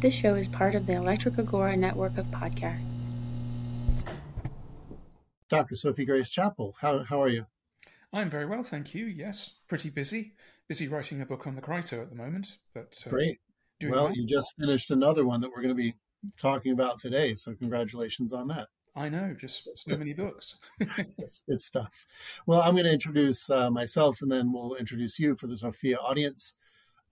This show is part of the Electric Agora network of podcasts. Dr. Sophie Grace Chappell, how, how are you? I'm very well, thank you. Yes, pretty busy. Busy writing a book on the Crito at the moment. But uh, Great. Well, well, you just finished another one that we're going to be talking about today, so congratulations on that. I know, just so many books. That's good stuff. Well, I'm going to introduce uh, myself and then we'll introduce you for the Sophia audience.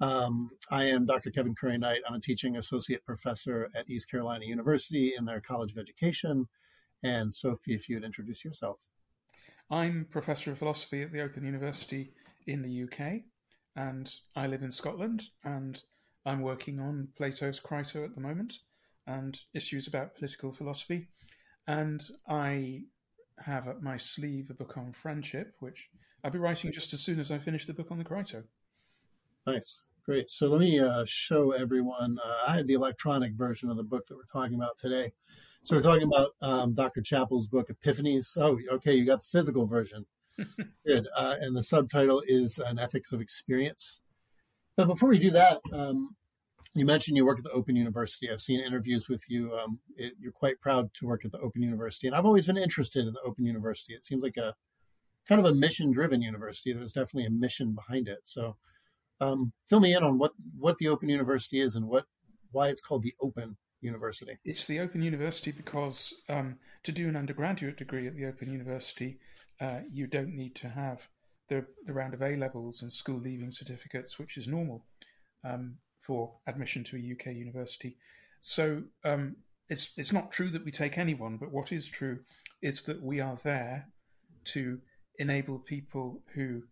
Um, I am Dr. Kevin Currie-Knight. I'm a teaching associate professor at East Carolina University in their College of Education. And Sophie, if you'd introduce yourself. I'm professor of philosophy at the Open University in the UK, and I live in Scotland, and I'm working on Plato's Crito at the moment and issues about political philosophy. And I have at my sleeve a book on friendship, which I'll be writing just as soon as I finish the book on the Crito. Nice. Great. So let me uh, show everyone. Uh, I have the electronic version of the book that we're talking about today. So we're talking about um, Dr. Chappell's book, Epiphanies. Oh, okay, you got the physical version. Good. Uh, and the subtitle is An Ethics of Experience. But before we do that, um, you mentioned you work at the Open University. I've seen interviews with you. Um, it, you're quite proud to work at the Open University. And I've always been interested in the Open University. It seems like a kind of a mission driven university. There's definitely a mission behind it. So um, fill me in on what what the Open University is and what why it's called the Open University. It's the Open University because um, to do an undergraduate degree at the Open University, uh, you don't need to have the, the round of A levels and school leaving certificates, which is normal um, for admission to a UK university. So um, it's it's not true that we take anyone, but what is true is that we are there to enable people who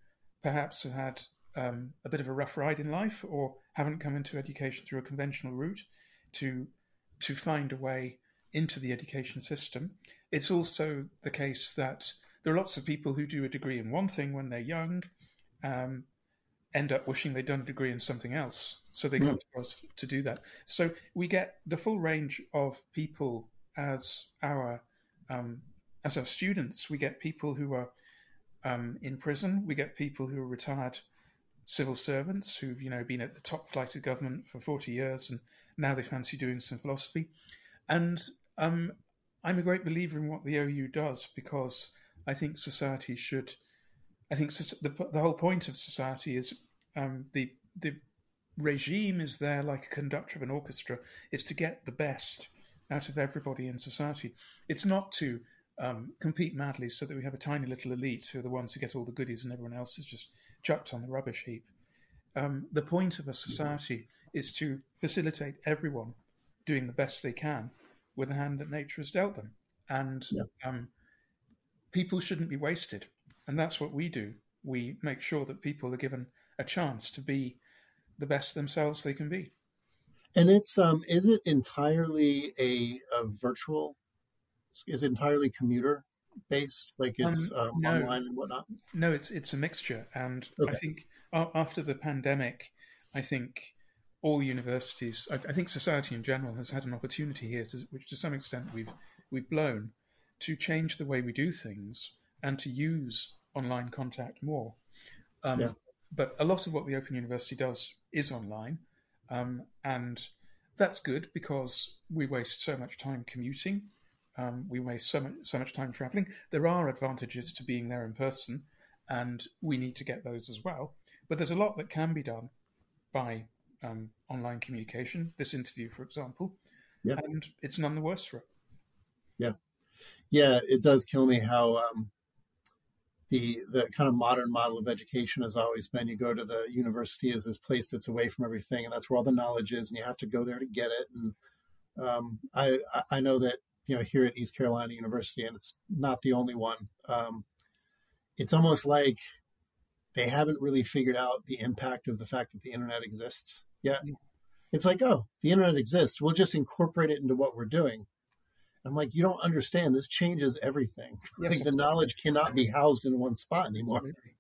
perhaps have had um, a bit of a rough ride in life or haven't come into education through a conventional route to to find a way into the education system. It's also the case that there are lots of people who do a degree in one thing when they're young, um, end up wishing they'd done a degree in something else, so they mm. come to us to do that. So we get the full range of people as our um, as our students. We get people who are um, in prison. We get people who are retired civil servants who've you know been at the top flight of government for 40 years and now they fancy doing some philosophy. And um, i'm a great believer in what the ou does because i think society should i think the, the whole point of society is um, the the regime is there like a conductor of an orchestra. Is to get the best out of everybody in society. It's not to um, compete madly so that we have a tiny little elite who are the ones who get all the goodies and everyone else is just chucked on the rubbish heap. Um, the point of a society is to facilitate everyone doing the best they can with the hand that nature has dealt them. And yeah. um, people shouldn't be wasted. And that's what we do. We make sure that people are given a chance to be the best themselves they can be. And it's um, is it entirely a, a virtual? Is it entirely commuter based, like it's um, um, no, online and whatnot? No, it's it's a mixture, and okay. I think after the pandemic, I think all universities, I, I, think society in general, has had an opportunity here, to, which to some extent we've we've blown, to change the way we do things and to use online contact more. Um, yeah. But a lot of what the Open University does is online, um, and that's good because we waste so much time commuting um, we waste so much, so much time traveling. There are advantages to being there in person, and we need to get those as well. But there's a lot that can be done by um, online communication. This interview, for example, yeah. and it's none the worse for it. Yeah, yeah, it does kill me how um, the the kind of modern model of education has always been: you go to the university as this place that's away from everything, and that's where all the knowledge is, and you have to go there to get it. And um, I I know that you know here at East Carolina University, and it's not the only one. Um, it's almost like they haven't really figured out the impact of the fact that the internet exists yet. It's like, oh, the internet exists. We'll just incorporate it into what we're doing. I'm like, you don't understand. This changes everything. Yes, like the knowledge cannot be housed in one spot anymore. Absolutely.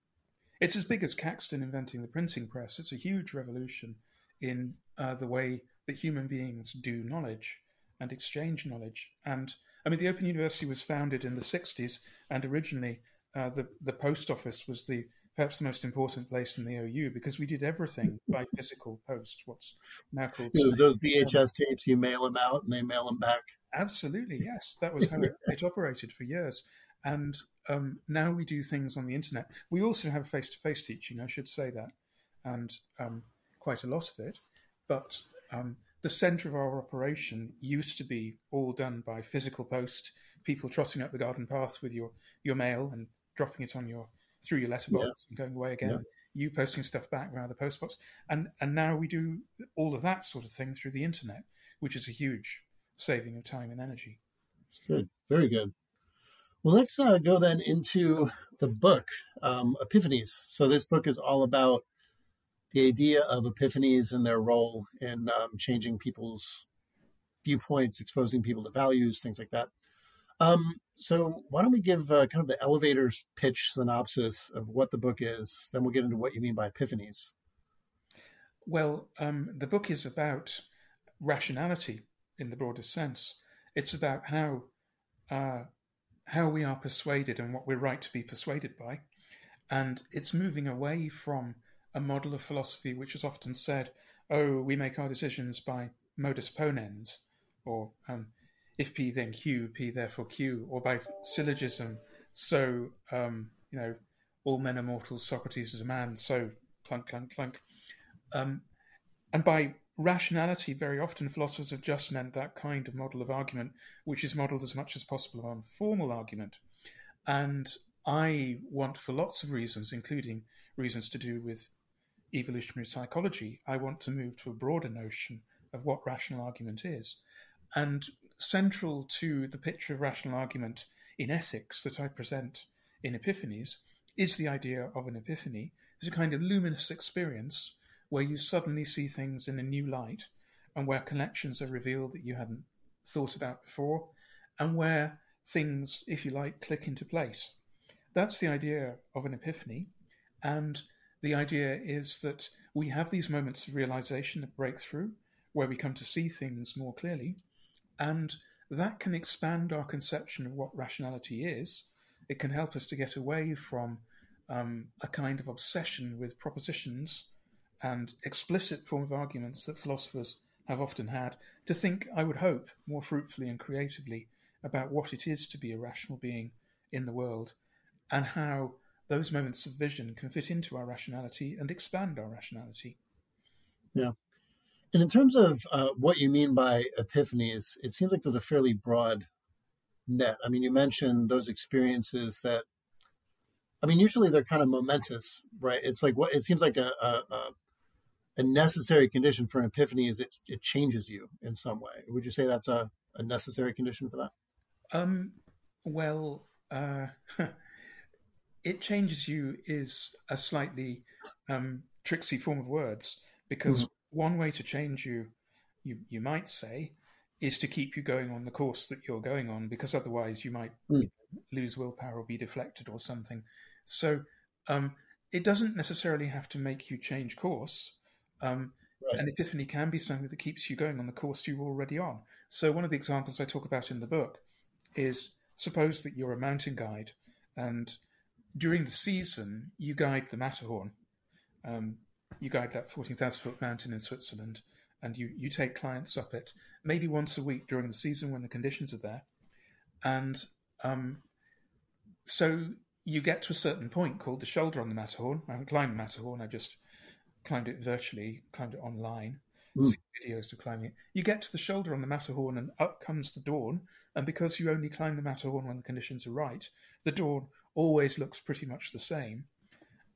It's as big as Caxton inventing the printing press. It's a huge revolution in uh, the way that human beings do knowledge and exchange knowledge. And I mean, the Open University was founded in the 60s, and originally uh, the, the post office was the perhaps the most important place in the OU because we did everything by physical post, what's now called. Know, those VHS tapes, you mail them out and they mail them back. Absolutely, yes. That was how it, it operated for years. And um, now we do things on the internet. We also have face to face teaching, I should say that, and um, quite a lot of it. But um, the center of our operation used to be all done by physical post, people trotting up the garden path with your, your mail and dropping it on your through your letterbox yeah. and going away again. Yeah. You posting stuff back via the postbox, and and now we do all of that sort of thing through the internet, which is a huge saving of time and energy. Good, very good. Well, let's uh, go then into the book, um, Epiphanies. So, this book is all about the idea of epiphanies and their role in um, changing people's viewpoints, exposing people to values, things like that. Um, so, why don't we give uh, kind of the elevator's pitch synopsis of what the book is? Then we'll get into what you mean by epiphanies. Well, um, the book is about rationality in the broadest sense. It's about how uh, how we are persuaded and what we're right to be persuaded by. And it's moving away from a model of philosophy which has often said, oh, we make our decisions by modus ponens, or um, if P then Q, P therefore Q, or by syllogism, so, um, you know, all men are mortals, Socrates is a man, so clunk, clunk, clunk. Um, and by rationality, very often philosophers have just meant that kind of model of argument, which is modeled as much as possible on formal argument. And I want, for lots of reasons, including reasons to do with evolutionary psychology, I want to move to a broader notion of what rational argument is. And central to the picture of rational argument in ethics that I present in Epiphanies is the idea of an epiphany It's a kind of luminous experience where you suddenly see things in a new light and where connections are revealed that you hadn't thought about before and where things, if you like, click into place. That's the idea of an epiphany. And the idea is that we have these moments of realization, of breakthrough, where we come to see things more clearly. And that can expand our conception of what rationality is. It can help us to get away from um, a kind of obsession with propositions and explicit form of arguments that philosophers have often had, to think, I would hope, more fruitfully and creatively about what it is to be a rational being in the world and how those moments of vision can fit into our rationality and expand our rationality. Yeah. And in terms of uh, what you mean by epiphanies, it seems like there's a fairly broad net. I mean, you mentioned those experiences that, I mean, usually they're kind of momentous, right? It's like what it seems like a, a, a a necessary condition for an epiphany is it, it changes you in some way. Would you say that's a, a necessary condition for that? Um, well, uh, it changes you is a slightly um, tricksy form of words because mm-hmm. one way to change you, you, you might say, is to keep you going on the course that you're going on because otherwise you might mm. lose willpower or be deflected or something. So um, it doesn't necessarily have to make you change course um, right. An epiphany can be something that keeps you going on the course you're already on. So, one of the examples I talk about in the book is suppose that you're a mountain guide and during the season you guide the Matterhorn. Um, you guide that 14,000 foot mountain in Switzerland and you, you take clients up it maybe once a week during the season when the conditions are there. And um, so you get to a certain point called the shoulder on the Matterhorn. I haven't climbed the Matterhorn, I just climbed it virtually, climbed it online, mm. videos to climbing it. You get to the shoulder on the Matterhorn and up comes the dawn. And because you only climb the Matterhorn when the conditions are right, the dawn always looks pretty much the same.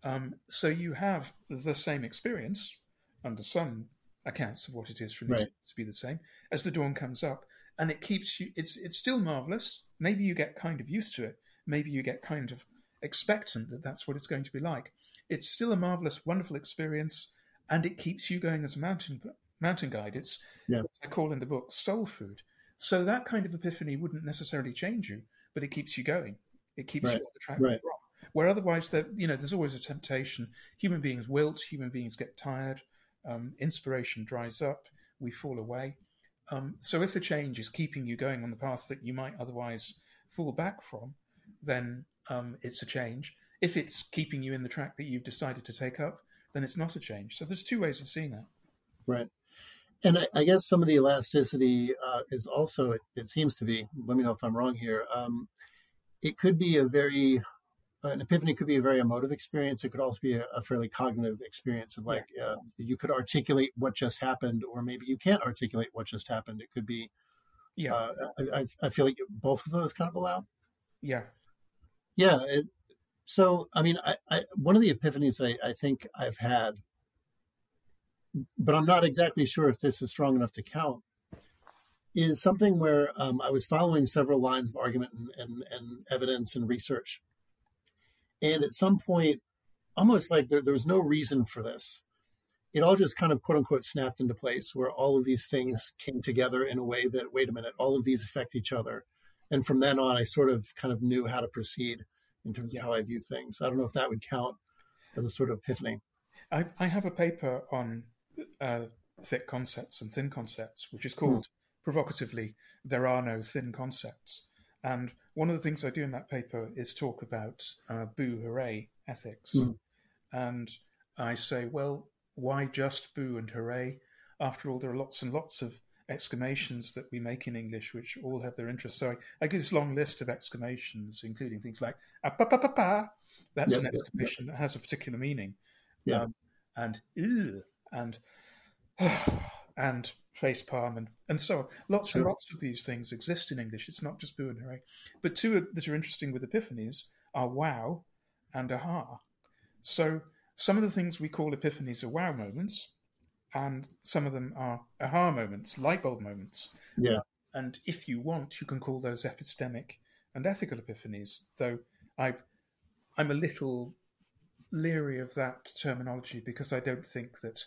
Um, so you have the same experience under some accounts of what it is for right. to be the same as the dawn comes up, and it keeps you. It's it's still marvelous. Maybe you get kind of used to it. Maybe you get kind of expectant that that's what it's going to be like. It's still a marvelous, wonderful experience, and it keeps you going as a mountain mountain guide. It's yeah. I call in the book soul food. So that kind of epiphany wouldn't necessarily change you, but it keeps you going. It keeps right. you on the track right. Where otherwise, there, you know, there's always a temptation. Human beings wilt. Human beings get tired. Um, inspiration dries up. We fall away. Um, so if the change is keeping you going on the path that you might otherwise fall back from, then um, it's a change. if it's keeping you in the track that you've decided to take up, then it's not a change. So there's two ways of seeing that. Right. And I, I guess some of the elasticity uh, is also, it, it, seems to be, let me know if I'm wrong here. Um, it could be a very, an epiphany could be a very emotive experience. It could also be a, a fairly cognitive experience of like, uh, you could articulate what just happened, or maybe you can't articulate what just happened. It could be, yeah. Uh, I, I feel like both of those kind of allow. Yeah. Yeah. It, so, I mean, I, I, one of the epiphanies I, I think I've had but I'm not exactly sure if this is strong enough to count, is something where um, I was following several lines of argument and, and, and, evidence and research. And at some point, almost like there, there was no reason for this. It all just kind of quote unquote snapped into place where all of these things came together in a way that, wait a minute, all of these affect each other. And from then on, I sort of kind of knew how to proceed in terms of how I view things. I don't know if that would count as a sort of epiphany. I, I have a paper on uh, thick concepts and thin concepts, which is called mm. provocatively, There Are No Thin Concepts. And one of the things I do in that paper is talk about uh, boo hooray ethics. Mm. And I say, well, why just boo and hooray? After all, there are lots and lots of exclamations that we make in English which all have their interest. So I, I give this long list of exclamations, including things like ah, pa pa pa pa. That's yep, an exclamation yep, yep. that has a particular meaning. Yeah. Um, and ew, and and face palm and, and so on. Lots sure. and lots of these things exist in English. It's not just boo and hooray. But two that are interesting with epiphanies are wow and aha. So some of the things we call epiphanies are wow moments, and some of them are aha moments, light bulb moments. Yeah. And if you want, you can call those epistemic and ethical epiphanies, though I I'm a little leery of that terminology because I don't think that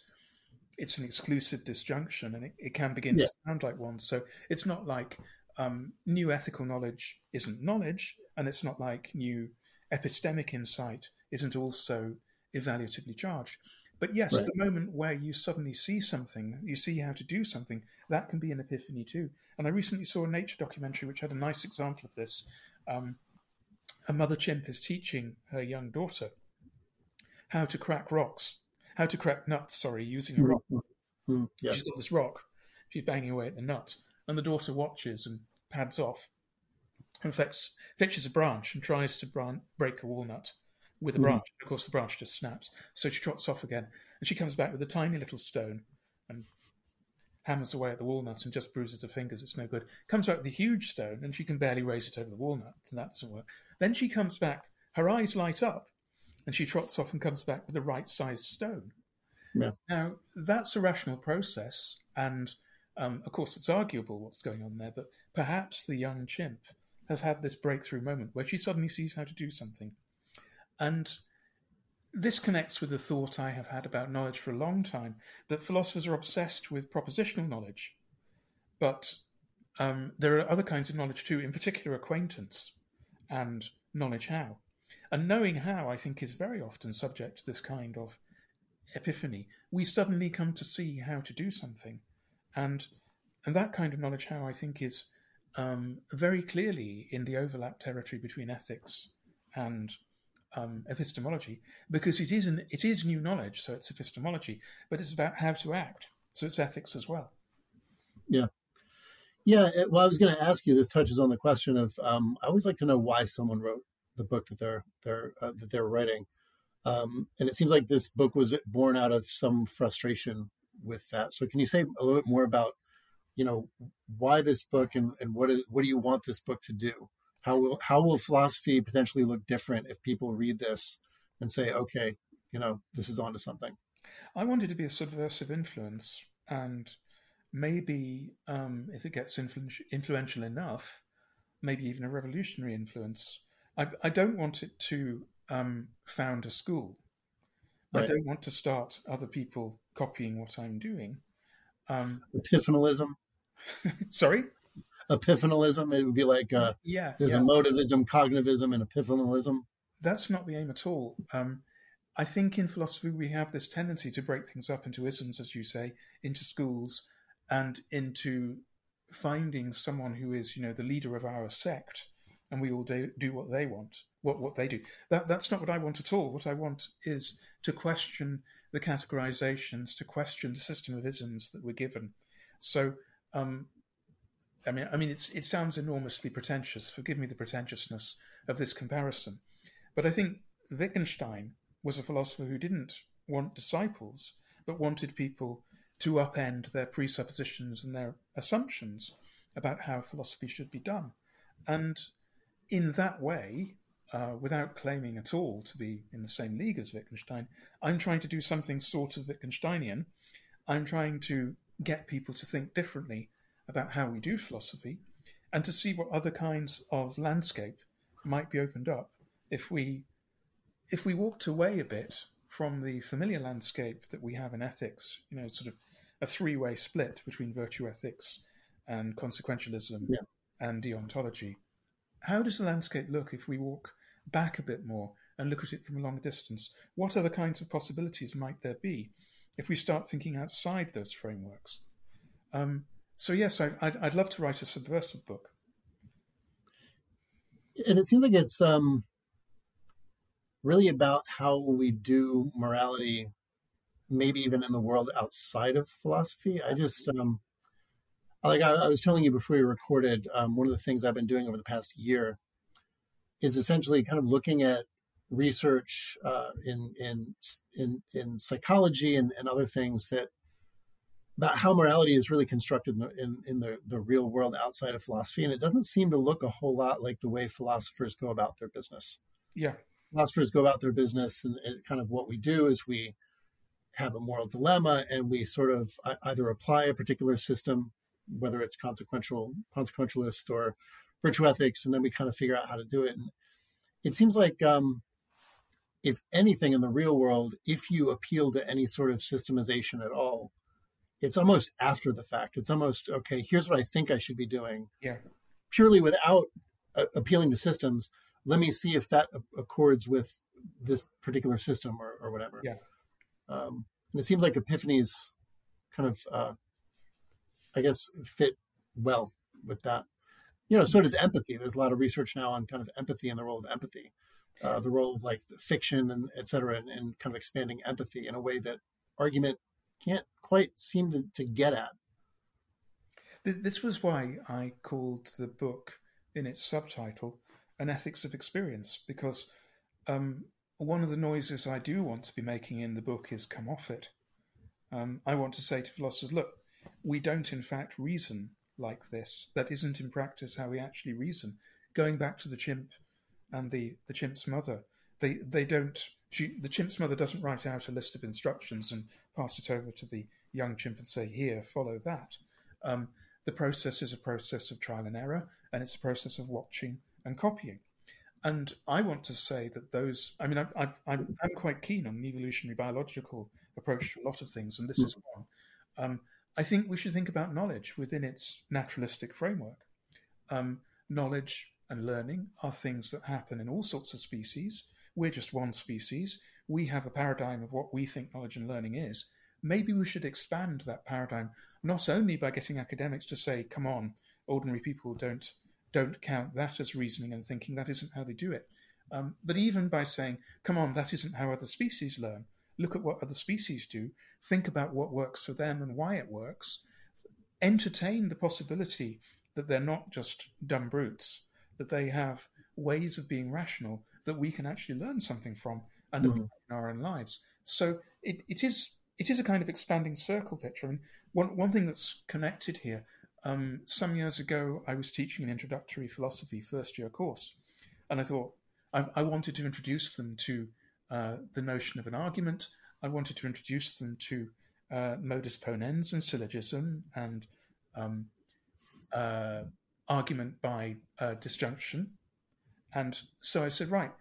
it's an exclusive disjunction and it, it can begin yeah. to sound like one. So it's not like um, new ethical knowledge isn't knowledge, and it's not like new epistemic insight isn't also evaluatively charged. But yes, right. the moment where you suddenly see something, you see how to do something, that can be an epiphany too. And I recently saw a nature documentary which had a nice example of this. Um, a mother chimp is teaching her young daughter how to crack rocks how to crack nuts, sorry, using a mm-hmm. rock. Mm-hmm. Yeah. She's got this rock. She's banging away at the nut. And the daughter watches and pads off and fetches, fetches a branch and tries to bran- break a walnut with a mm-hmm. branch. Of course, the branch just snaps. So she trots off again. And she comes back with a tiny little stone and hammers away at the walnut and just bruises her fingers. It's no good. Comes back with a huge stone and she can barely raise it over the walnut. And that doesn't work. Then she comes back. Her eyes light up and she trots off and comes back with the right sized stone. Yeah. Now, that's a rational process, and um, of course, it's arguable what's going on there, but perhaps the young chimp has had this breakthrough moment where she suddenly sees how to do something. And this connects with the thought I have had about knowledge for a long time that philosophers are obsessed with propositional knowledge. But um, there are other kinds of knowledge too, in particular, acquaintance and knowledge how. And knowing how, I think, is very often subject to this kind of epiphany. We suddenly come to see how to do something. And, and that kind of knowledge how, I think, is um, very clearly in the overlap territory between ethics and um, epistemology, because it is, an, it is new knowledge, so it's epistemology, but it's about how to act. So it's ethics as well. Yeah. Yeah, well, I was going to ask you. This touches on the question of um, I always like to know why someone wrote the book that they're they're uh, that they're writing. Um, and it seems like this book was born out of some frustration with that. So can you say a little bit more about, you know, why this book and, and what is, what do you want this book to do? How will how will philosophy potentially look different if people read this and say, okay, you know, this is onto something? I wanted to be a subversive influence, and maybe um, if it gets influ- influential enough, maybe even a revolutionary influence. I, I don't want it to um, found a school. Right. I don't want to start other people copying what I'm doing. Um, Epiphanalism. sorry? Epiphanalism. It would be like uh, yeah, there's yeah. emotivism, cognitivism, and epiphanalism. That's not the aim at all. Um, I think in philosophy we have this tendency to break things up into isms, as you say, into schools, and into finding someone who is, you know, the leader of our sect and we all do, do what they want, what, what they do. That, that's not what I want at all. What I want is to question the categorizations, to question the system of isms that we're given. So, um, I mean, I mean, it sounds enormously pretentious. Forgive me the pretentiousness of this comparison, but I think Wittgenstein was a philosopher who didn't want disciples, but wanted people to upend their presuppositions and their assumptions about how philosophy should be done. And in that way, uh, without claiming at all to be in the same league as Wittgenstein, I'm trying to do something sort of Wittgensteinian. I'm trying to get people to think differently about how we do philosophy and to see what other kinds of landscape might be opened up if we if we walked away a bit from the familiar landscape that we have in ethics, you know, sort of a three-way split between virtue ethics and consequentialism yeah. and deontology. How does the landscape look if we walk back a bit more and look at it from a long distance? What other kinds of possibilities might there be if we start thinking outside those frameworks? Um, so yes, I, would I'd love to write a subversive book. And it seems like it's um, really about how we do morality, maybe even in the world outside of philosophy. I just um, like I, I was telling you before we recorded, um, one of the things I've been doing over the past year is essentially kind of looking at research uh, in in in in psychology and, and other things that about how morality is really constructed in, the, in, in the, the real world outside of philosophy. And it doesn't seem to look a whole lot like the way philosophers go about their business. Yeah. Philosophers go about their business, and, and kind of what we do is we have a moral dilemma and we sort of either apply a particular system, whether it's consequential, consequentialist or virtue ethics, and then we kind of figure out how to do it. And it seems like, um, if anything in the real world, if you appeal to any sort of systemization at all, it's almost after the fact. It's almost okay. Here's what I think I should be doing. Yeah. Purely without uh, appealing to systems. Let me see if that accords with this particular system or, or whatever. Yeah. Um, and it seems like epiphanies kind of, uh, I guess, fit well with that. You know, so does empathy. There's a lot of research now on kind of empathy and the role of empathy, uh, the role of like fiction and et cetera, and, and kind of expanding empathy in a way that argument can't quite seem to, to get at. This was why I called the book in its subtitle An Ethics of Experience, because um, one of the noises I do want to be making in the book is come off it. Um, I want to say to philosophers, look, we don't in fact reason like this. That isn't in practice how we actually reason. Going back to the chimp and the, the chimp's mother, they, they don't she, the chimp's mother doesn't write out a list of instructions and pass it over to the young chimp and say, "Here, follow that." Um, the process is a process of trial and error, and it's a process of watching and copying. And I want to say that those, I mean, I, I'm quite keen on an evolutionary biological approach to a lot of things, and this is one. Um, I think we should think about knowledge within its naturalistic framework. Um, knowledge and learning are things that happen in all sorts of species. We're just one species. We have a paradigm of what we think knowledge and learning is. Maybe we should expand that paradigm, not only by getting academics to say, come on, ordinary people don't don't count that as reasoning and thinking that isn't how they do it. Um, but even by saying, come on, that isn't how other species learn. Look at what other species do. Think about what works for them and why it works. Entertain the possibility that they're not just dumb brutes, that they have ways of being rational that we can actually learn something from and mm. in our own lives. So it, it is it is a kind of expanding circle picture. I mean, one one thing that's connected here. Um, some years ago, I was teaching an introductory philosophy first year course, and I thought I, I wanted to introduce them to uh, the notion of an argument. I wanted to introduce them to uh, modus ponens and syllogism and um, uh, argument by uh, disjunction and so I said, right,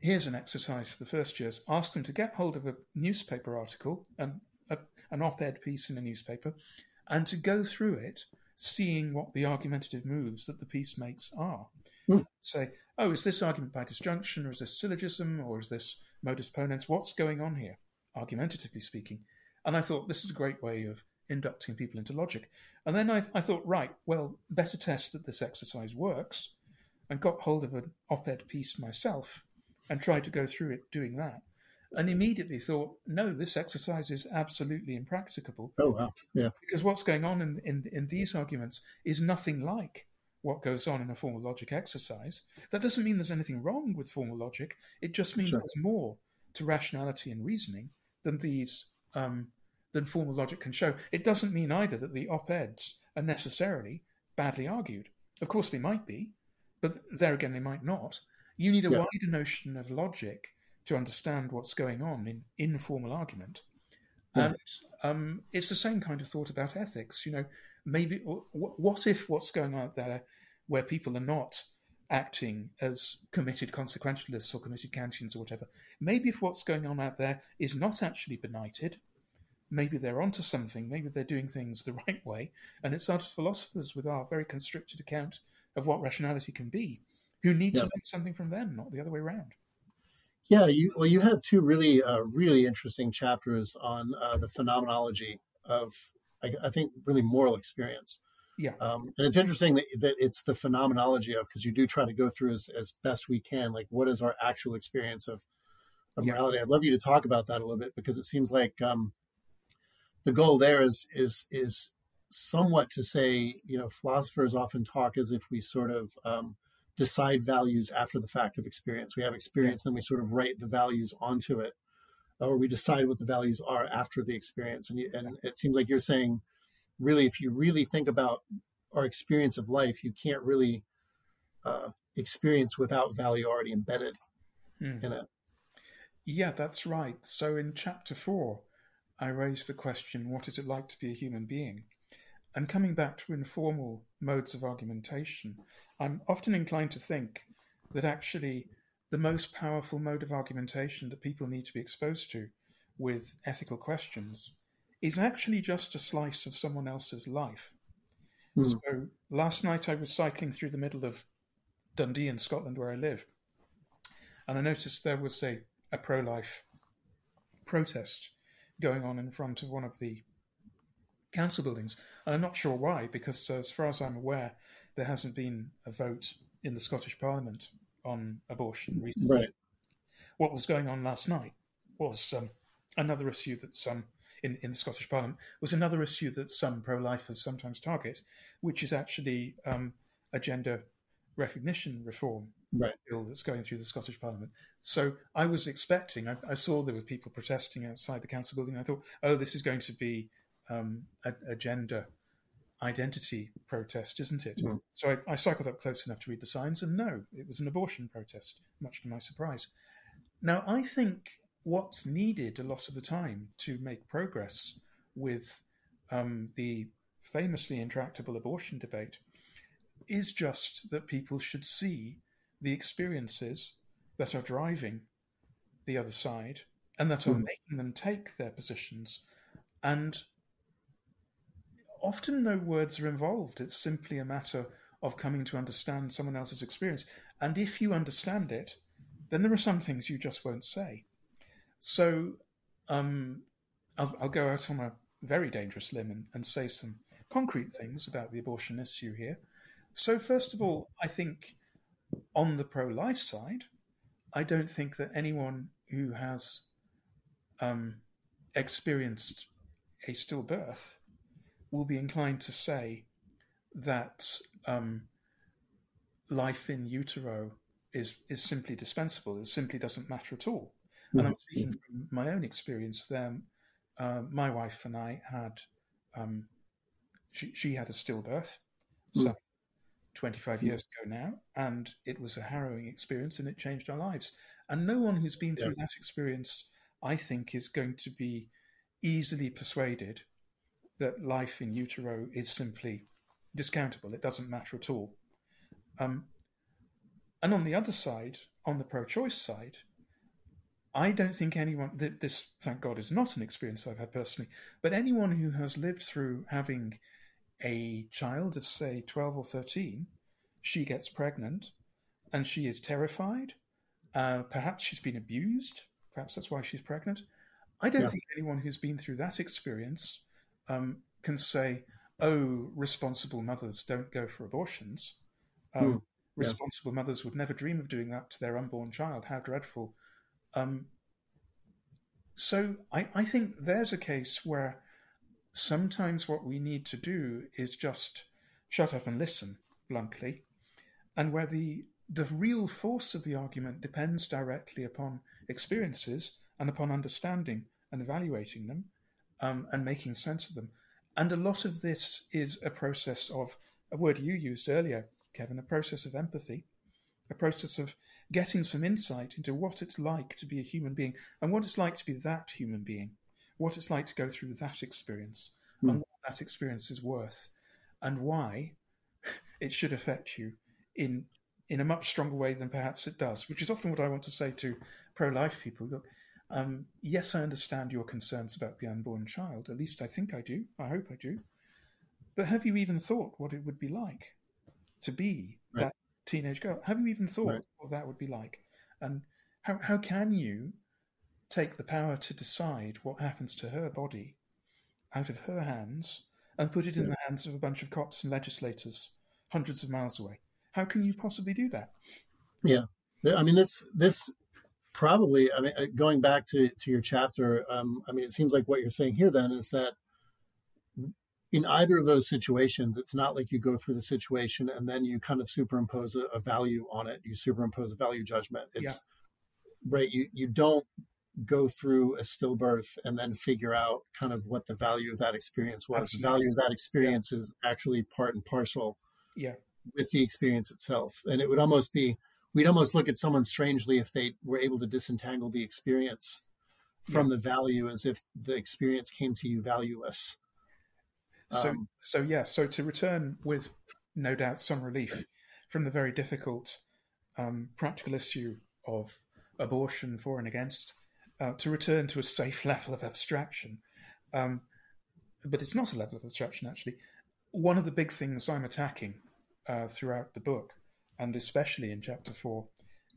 here's an exercise for the first years. Ask them to get hold of a newspaper article, and a, an op ed piece in a newspaper, and to go through it, seeing what the argumentative moves that the piece makes are. Mm. Say, oh, is this argument by disjunction, or is this syllogism, or is this modus ponens? What's going on here, argumentatively speaking? And I thought this is a great way of inducting people into logic. And then I, I thought, right, well, better test that this exercise works and got hold of an op ed piece myself and tried to go through it doing that. And immediately thought, no, this exercise is absolutely impracticable. Oh, wow. Yeah. Because what's going on in, in, in these arguments is nothing like what goes on in a formal logic exercise. That doesn't mean there's anything wrong with formal logic. It just means sure. there's more to rationality and reasoning than these um, than formal logic can show. It doesn't mean either that the op-eds are necessarily badly argued. Of course, they might be, but there again, they might not. You need a yeah. wider notion of logic to understand what's going on in informal argument. And um, it's the same kind of thought about ethics. You know, maybe what if what's going on out there where people are not acting as committed consequentialists or committed Kantians or whatever, maybe if what's going on out there is not actually benighted, maybe they're onto something, maybe they're doing things the right way, and it's us philosophers with our very constricted account of what rationality can be who need yeah. to learn something from them, not the other way around. Yeah, you well, you have two really, uh, really interesting chapters on uh, the phenomenology of, I, I, think, really moral experience. Yeah, um, and it's interesting that, that it's the phenomenology of because you do try to go through as, as best we can, like what is our actual experience of, of yeah. morality. I'd love you to talk about that a little bit because it seems like um, the goal there is is is somewhat to say, you know, philosophers often talk as if we sort of um, decide values after the fact of experience. We have experience, then we sort of write the values onto it, or we decide what the values are after the experience. And, you, and it seems like you're saying, really, if you really think about our experience of life, you can't really uh, experience without value already embedded mm. in it. Yeah, that's right. So in chapter four, I raised the question what is it like to be a human being? And coming back to informal modes of argumentation, I'm often inclined to think that actually the most powerful mode of argumentation that people need to be exposed to with ethical questions is actually just a slice of someone else's life. Mm. So last night I was cycling through the middle of Dundee in Scotland, where I live, and I noticed there was a, a pro life protest going on in front of one of the council buildings. And I'm not sure why, because as far as I'm aware, there hasn't been a vote in the Scottish Parliament on abortion recently. Right. What was going on last night was um, another issue that some in, in the Scottish Parliament was another issue that some pro-lifers sometimes target, which is actually um, a gender recognition reform right. bill that's going through the Scottish Parliament. So I was expecting, I, I, saw there were people protesting outside the council building. I thought, oh, this is going to be um, a, a, gender identity protest, isn't it? Mm. So I, I, cycled up close enough to read the signs, and no, it was an abortion protest, much to my surprise. Now, I think what's needed a lot of the time to make progress with um, the famously intractable abortion debate is just that people should see the experiences that are driving the other side and that are mm. making them take their positions. And often no words are involved. It's simply a matter of coming to understand someone else's experience. And if you understand it, then there are some things you just won't say. So um, I'll, I'll, go out on a very dangerous limb and, and say some concrete things about the abortion issue here. So, first of all, I think on the pro life side, I don't think that anyone who has um, experienced a stillbirth will be inclined to say that um, life in utero is is simply dispensable. It simply doesn't matter at all. Mm-hmm. And I'm mm-hmm. speaking from my own experience. There, uh, my wife and I had um, she, she had a stillbirth, so mm. 25 years ago now, and it was a harrowing experience, and it changed our lives. And no one who's been through yeah. that experience, I think, is going to be easily persuaded that life in utero is simply discountable. It doesn't matter at all. Um, and on the other side, on the pro choice side, I don't think anyone, this, thank God, is not an experience I've had personally, but anyone who has lived through having a child of, say, 12 or 13, she gets pregnant and she is terrified. Uh, perhaps she's been abused. Perhaps that's why she's pregnant. I don't yeah. think anyone who's been through that experience um, can say, oh, responsible mothers don't go for abortions. Um, hmm. Responsible yeah. mothers would never dream of doing that to their unborn child. How dreadful. Um, so I, I think there's a case where sometimes what we need to do is just shut up and listen, bluntly, and where the the real force of the argument depends directly upon experiences and upon understanding and evaluating them um, and making sense of them. And a lot of this is a process of a word you used earlier, Kevin, a process of empathy, a process of getting some insight into what it's like to be a human being and what it's like to be that human being, what it's like to go through that experience mm. and what that experience is worth and why it should affect you in in a much stronger way than perhaps it does, which is often what I want to say to pro-life people. Look, um, yes, I understand your concerns about the unborn child. At least I think I do. I hope I do. But have you even thought what it would be like to be right. that teenage girl? Have you even thought right. what that would be like? And how, how can you take the power to decide what happens to her body out of her hands and put it in the hands of a bunch of cops and legislators hundreds of miles away? How can you possibly do that? Yeah. I mean, this, this, probably i mean uh, going back to to your chapter um, i mean it seems like what you're saying here then is that in either of those situations, it's not like you go through the situation and then you kind of superimpose a, a value on it. You superimpose a value judgment. It's yeah. right. You you don't go through a stillbirth and then figure out kind of what the value of that experience was. Absolutely. The value of that experience yeah. is actually part and parcel yeah. with the experience itself. And it would almost be we'd almost look at someone strangely if they were able to disentangle the experience from yeah. the value as if the experience came to you valueless. So, um, so yeah. So to return with no doubt some relief from the very difficult um, practical issue of abortion for and against, uh, to return to a safe level of abstraction. Um, but it's not a level of abstraction actually. One of the big things I'm attacking uh, throughout the book, and especially in chapter four,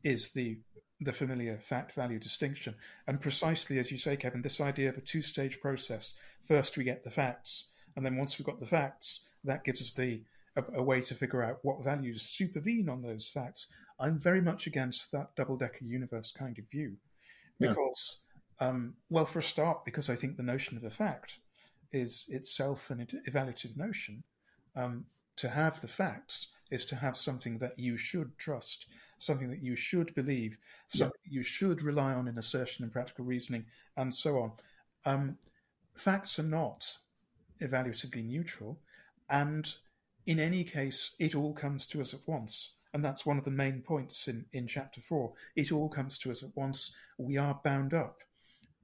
is the the familiar fact value distinction. And precisely as you say, Kevin, this idea of a two stage process. First, we get the facts, and then once we've got the facts, that gives us the a, a way to figure out what values supervene on those facts. I'm very much against that double decker universe kind of view because, yeah. um, well, for a start, because I think the notion of a fact is itself an evaluative notion. Um, to have the facts is to have something that you should trust, something that you should believe, something yeah. you should rely on in assertion and practical reasoning, and so on. Um, facts are not evaluatively neutral. And in any case, it all comes to us at once. And that's one of the main points in, in chapter four. It all comes to us at once. We are bound up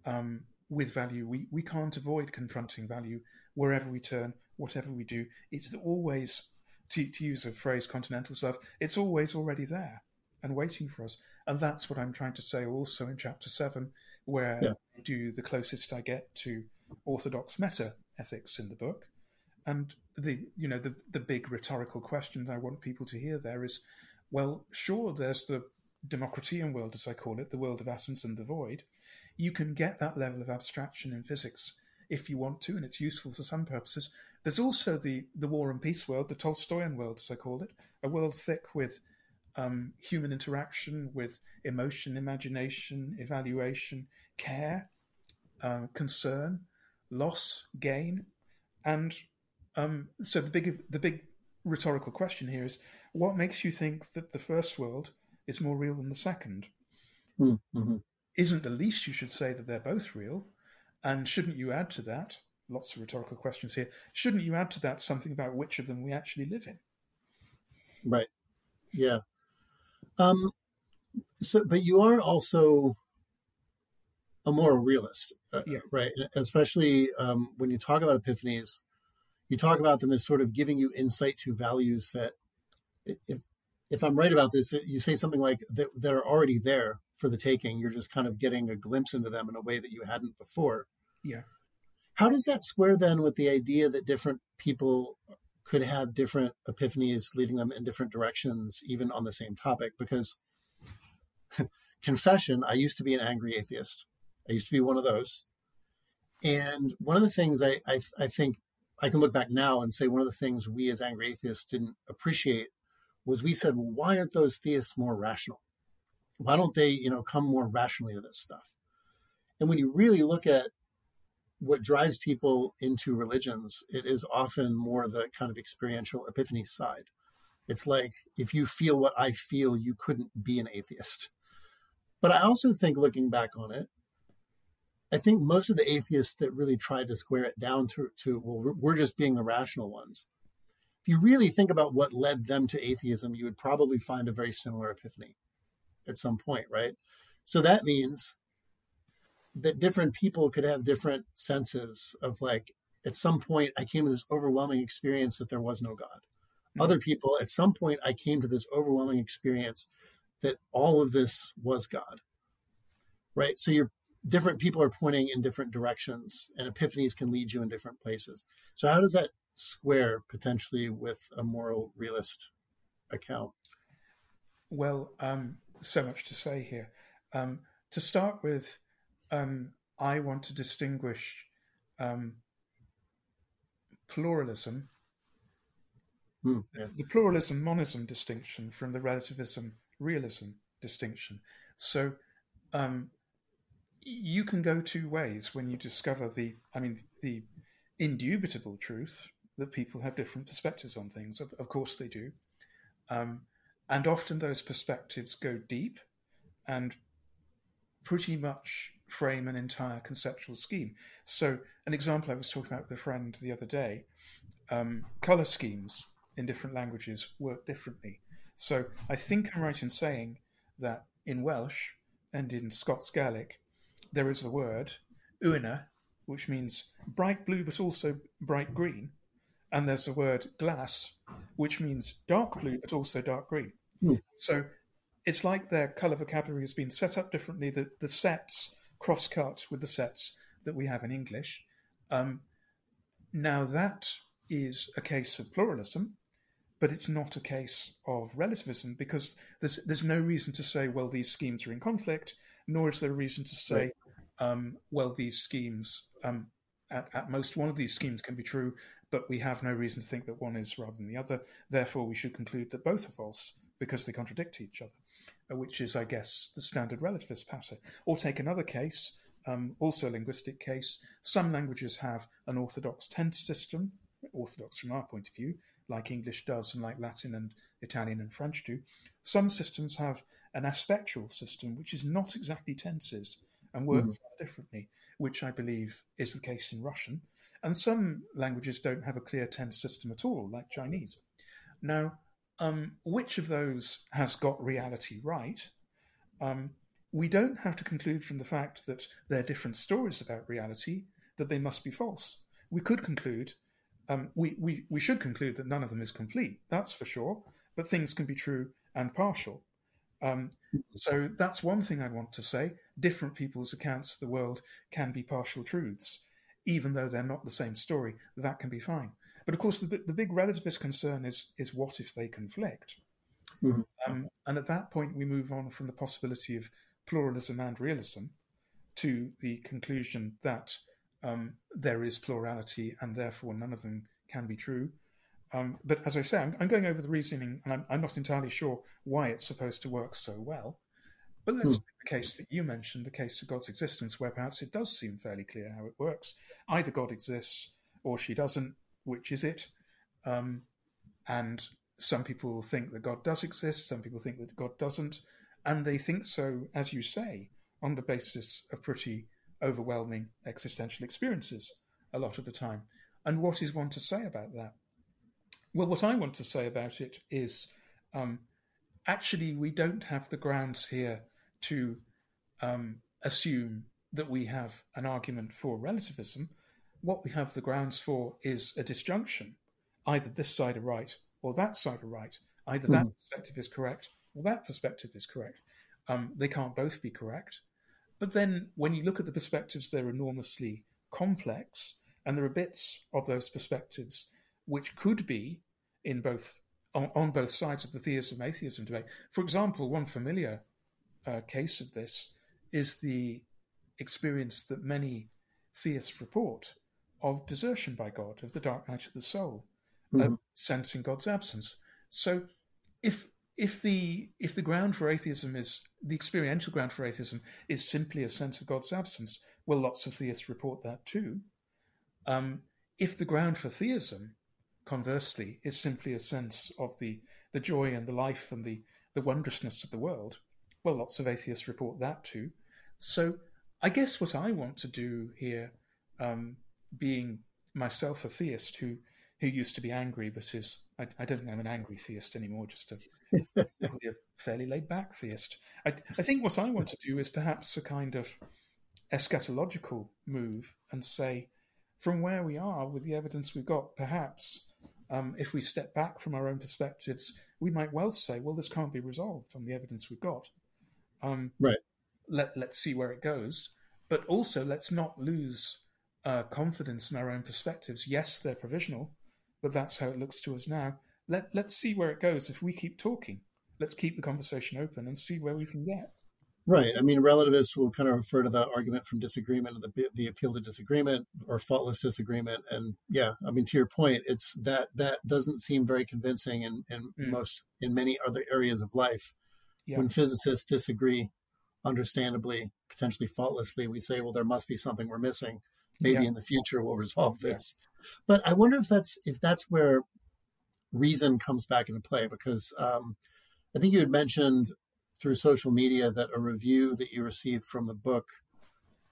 um, with value. We, we can't avoid confronting value wherever we turn, whatever we do. It's always, to, to use a phrase continental stuff, it's always already there and waiting for us. And that's what I'm trying to say also in chapter seven, where yeah. I do the closest I get to orthodox meta ethics in the book. And the you know the the big rhetorical question I want people to hear there is, well, sure, there's the Democritean world, as I call it, the world of atoms and the void. You can get that level of abstraction in physics if you want to, and it's useful for some purposes. There's also the the war and peace world, the Tolstoyan world, as I call it, a world thick with um, human interaction, with emotion, imagination, evaluation, care, uh, concern, loss, gain, and um, so the big the big rhetorical question here is: what makes you think that the first world is more real than the 2nd hmm, mm-hmm. Isn't the least you should say that they're both real? And shouldn't you add to that? Lots of rhetorical questions here. Shouldn't you add to that something about which of them we actually live in? Right. Yeah. Um. So, but you are also a moral realist, uh, yeah. right? Especially um, when you talk about epiphanies, you talk about them as sort of giving you insight to values that, if if I'm right about this, you say something like that that are already there for the taking. You're just kind of getting a glimpse into them in a way that you hadn't before. Yeah. How does that square then with the idea that different people could have different epiphanies, leading them in different directions, even on the same topic? Because confession, I used to be an angry atheist. I used to be one of those. And one of the things I, I, I think I can look back now and say one of the things we as angry atheists didn't appreciate was we said, well, why aren't those theists more rational? Why don't they, you know, come more rationally to this stuff? And when you really look at what drives people into religions, it is often more the kind of experiential epiphany side. It's like if you feel what I feel, you couldn't be an atheist. But I also think, looking back on it, I think most of the atheists that really tried to square it down to, to well, we're just being the rational ones. If you really think about what led them to atheism, you would probably find a very similar epiphany at some point, right? So that means that different people could have different senses of like, at some point, I came to this overwhelming experience that there was no God. Mm-hmm. Other people, at some point, I came to this overwhelming experience that all of this was God. Right. So you're different people are pointing in different directions and epiphanies can lead you in different places. So how does that square potentially with a moral realist account? Well, um, so much to say here. Um, to start with, um, I want to distinguish um, pluralism, mm, yeah. the pluralism monism distinction from the relativism realism distinction. So um, you can go two ways when you discover the, I mean, the indubitable truth that people have different perspectives on things. Of, of course, they do. Um, and often those perspectives go deep and pretty much frame an entire conceptual scheme. So, an example I was talking about with a friend the other day um, color schemes in different languages work differently. So, I think I'm right in saying that in Welsh and in Scots Gaelic, there is a word, uaine, which means bright blue but also bright green. And there's a word glas, which means dark blue but also dark green. Hmm. So it's like their color vocabulary has been set up differently. The, the sets cross cut with the sets that we have in English. Um, now, that is a case of pluralism, but it's not a case of relativism because there's, there's no reason to say, well, these schemes are in conflict, nor is there a reason to say, um, well, these schemes, um, at, at most, one of these schemes can be true, but we have no reason to think that one is rather than the other. Therefore, we should conclude that both are false because they contradict each other, uh, which is, I guess, the standard relativist pattern. Or take another case, um, also a linguistic case. Some languages have an orthodox tense system, orthodox from our point of view, like English does and like Latin and Italian and French do. Some systems have an aspectual system, which is not exactly tenses and work mm. differently, which I believe is the case in Russian. And some languages don't have a clear tense system at all, like Chinese. Now, um, which of those has got reality right? Um, we don't have to conclude from the fact that there are different stories about reality that they must be false. We could conclude, um, we, we, we should conclude that none of them is complete, that's for sure, but things can be true and partial. Um, so that's one thing I want to say. Different people's accounts of the world can be partial truths, even though they're not the same story. That can be fine. But of course, the, the big relativist concern is is what if they conflict? Mm-hmm. Um, and at that point, we move on from the possibility of pluralism and realism to the conclusion that um, there is plurality and therefore none of them can be true. Um, but as I say, I'm, I'm, going over the reasoning and I'm, I'm, not entirely sure why it's supposed to work so well. But let's hmm. take the case that you mentioned, the case of God's existence, where perhaps it does seem fairly clear how it works. Either God exists or she doesn't, which is it? Um, and some people think that God does exist, some people think that God doesn't, and they think so, as you say, on the basis of pretty overwhelming existential experiences a lot of the time. And what is one to say about that? Well, what I want to say about it is um, actually, we don't have the grounds here to um, assume that we have an argument for relativism what we have the grounds for is a disjunction. Either this side are right or that side are right. Either that mm. perspective is correct or that perspective is correct. Um, they can't both be correct. But then when you look at the perspectives, they're enormously complex, and there are bits of those perspectives which could be in both on, on both sides of the theism atheism debate. For example, one familiar uh, case of this is the experience that many theists report of desertion by God, of the dark night of the soul, mm-hmm. of sensing God's absence. So if if the if the ground for atheism is the experiential ground for atheism is simply a sense of God's absence, well, lots of theists report that too. Um, if the ground for theism, conversely, is simply a sense of the the joy and the life and the the wondrousness of the world, well, lots of atheists report that too. So I guess what I want to do here, um, being myself a theist who who used to be angry, but is I, I don't think I'm an angry theist anymore, just a, a fairly laid back theist. I, I think what I want to do is perhaps a kind of eschatological move and say, from where we are with the evidence we've got, perhaps um, if we step back from our own perspectives, we might well say, well, this can't be resolved on the evidence we've got. Um, right. Let, let's see where it goes. But also, let's not lose uh, confidence in our own perspectives. Yes, they're provisional, but that's how it looks to us now. Let, let's see where it goes if we keep talking. Let's keep the conversation open and see where we can get. Right. I mean, relativists will kind of refer to the argument from disagreement, the the appeal to disagreement, or faultless disagreement. And yeah, I mean, to your point, it's that that doesn't seem very convincing in in mm. most in many other areas of life. Yeah. When physicists disagree, understandably, potentially faultlessly, we say, well, there must be something we're missing. Maybe yeah. in the future we'll resolve this. But I wonder if that's if that's where reason comes back into play because um, I think you had mentioned through social media that a review that you received from the book,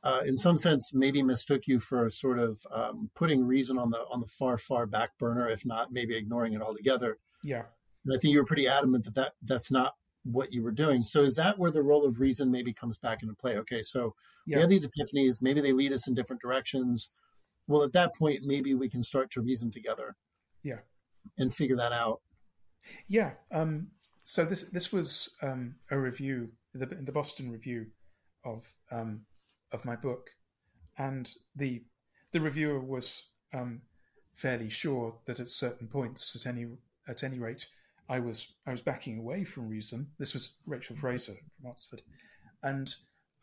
uh, in some sense, maybe mistook you for sort of um, putting reason on the on the far far back burner, if not maybe ignoring it altogether. Yeah, and I think you were pretty adamant that, that that's not what you were doing. So is that where the role of reason maybe comes back into play? Okay, so yeah. we have these epiphanies, maybe they lead us in different directions. Well, at that point, maybe we can start to reason together. Yeah, and figure that out. Yeah. Um, so this this was um, a review, the, the Boston Review of um, of my book, and the the reviewer was um, fairly sure that at certain points, at any at any rate, I was I was backing away from reason. This was Rachel Fraser from Oxford, and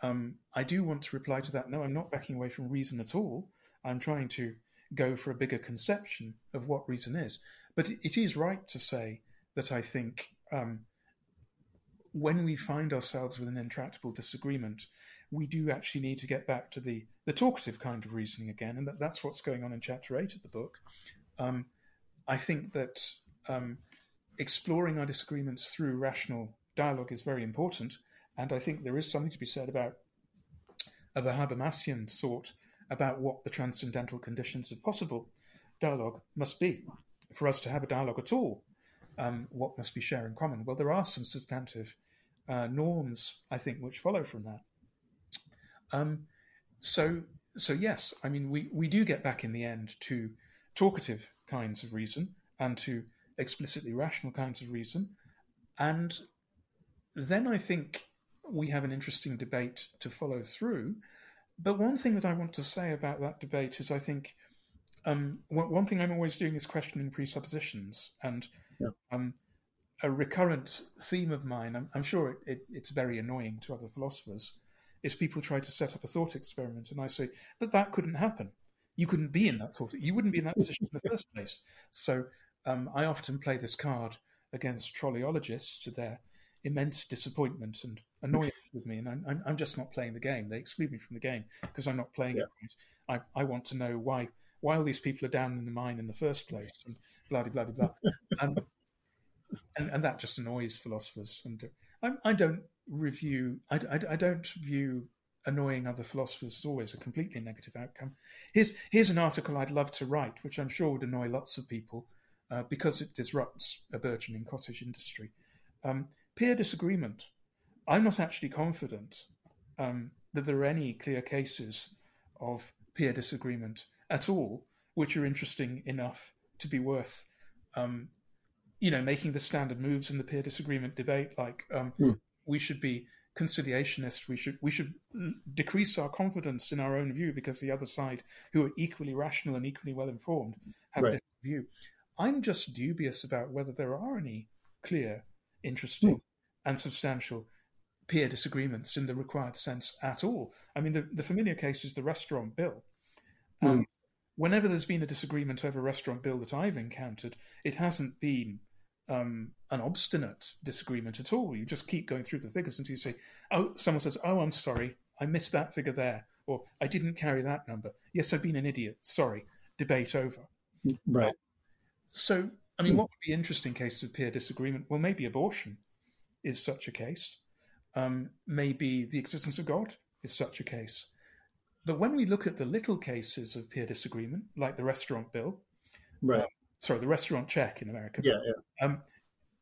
um, I do want to reply to that. No, I'm not backing away from reason at all. I'm trying to go for a bigger conception of what reason is. But it is right to say that I think um, when we find ourselves with an intractable disagreement, we do actually need to get back to the, the talkative kind of reasoning again, and that, that's what's going on in chapter eight of the book. Um, I think that um, exploring our disagreements through rational dialogue is very important, and I think there is something to be said about of a Habermasian sort about what the transcendental conditions of possible dialogue must be for us to have a dialogue at all um, what must be shared in common? Well, there are some substantive uh, norms, I think, which follow from that. Um, so, so yes, I mean, we, we do get back in the end to talkative kinds of reason and to explicitly rational kinds of reason. And then I think we have an interesting debate to follow through. But one thing that I want to say about that debate is I think um, one, one, thing I'm always doing is questioning presuppositions. And yeah. um, a recurrent theme of mine, I'm, I'm sure it, it, it's very annoying to other philosophers, is people try to set up a thought experiment. And I say, but that couldn't happen. You couldn't be in that thought. You wouldn't be in that position in the first place. So um, I often play this card against trolleyologists to their immense disappointment and annoyance with me. And I'm, I'm, just not playing the game. They exclude me from the game because I'm not playing yeah. it. I, I want to know why why all these people are down in the mine in the first place, and blah blah blah blah. and, and, and that just annoys philosophers. And I, I don't review. I, I, I, don't view annoying other philosophers as always a completely negative outcome. Here's here's an article I'd love to write, which I'm sure would annoy lots of people uh, because it disrupts a burgeoning cottage industry. Um, peer disagreement. I'm not actually confident um, that there are any clear cases of peer disagreement at all, which are interesting enough to be worth, um, you know, making the standard moves in the peer disagreement debate. Like um, mm. we should be conciliationist. We should we should decrease our confidence in our own view because the other side, who are equally rational and equally well informed, have right. a different view. I'm just dubious about whether there are any clear, interesting, mm. and substantial peer disagreements in the required sense at all. I mean, the, the familiar case is the restaurant bill. Um, mm whenever there's been a disagreement over a restaurant bill that I've encountered, it hasn't been um, an obstinate disagreement at all. You just keep going through the figures until you say, "Oh, someone says, oh, I'm sorry, I missed that figure there," or "I didn't carry that number." Yes, I've been an idiot. Sorry. Debate over. Right. So, I mean, what would be interesting cases of peer disagreement? Well, maybe abortion is such a case. Um, maybe the existence of God is such a case. But when we look at the little cases of peer disagreement, like the restaurant bill, Right. uh, sorry, the restaurant check in America, Yeah. Yeah. um,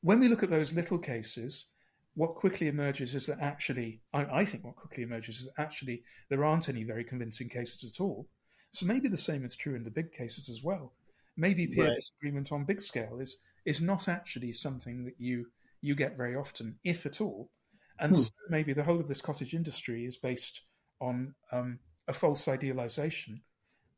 when we look at those little cases, what quickly emerges is that actually, I, I think what quickly emerges is that actually there aren't any very convincing cases at all. So maybe the same is true in the big cases as well. Maybe peer Right. disagreement on big scale is is not actually something that you you get very often, if at all. And Hmm. so maybe the whole of this cottage industry is based on um, a false idealization,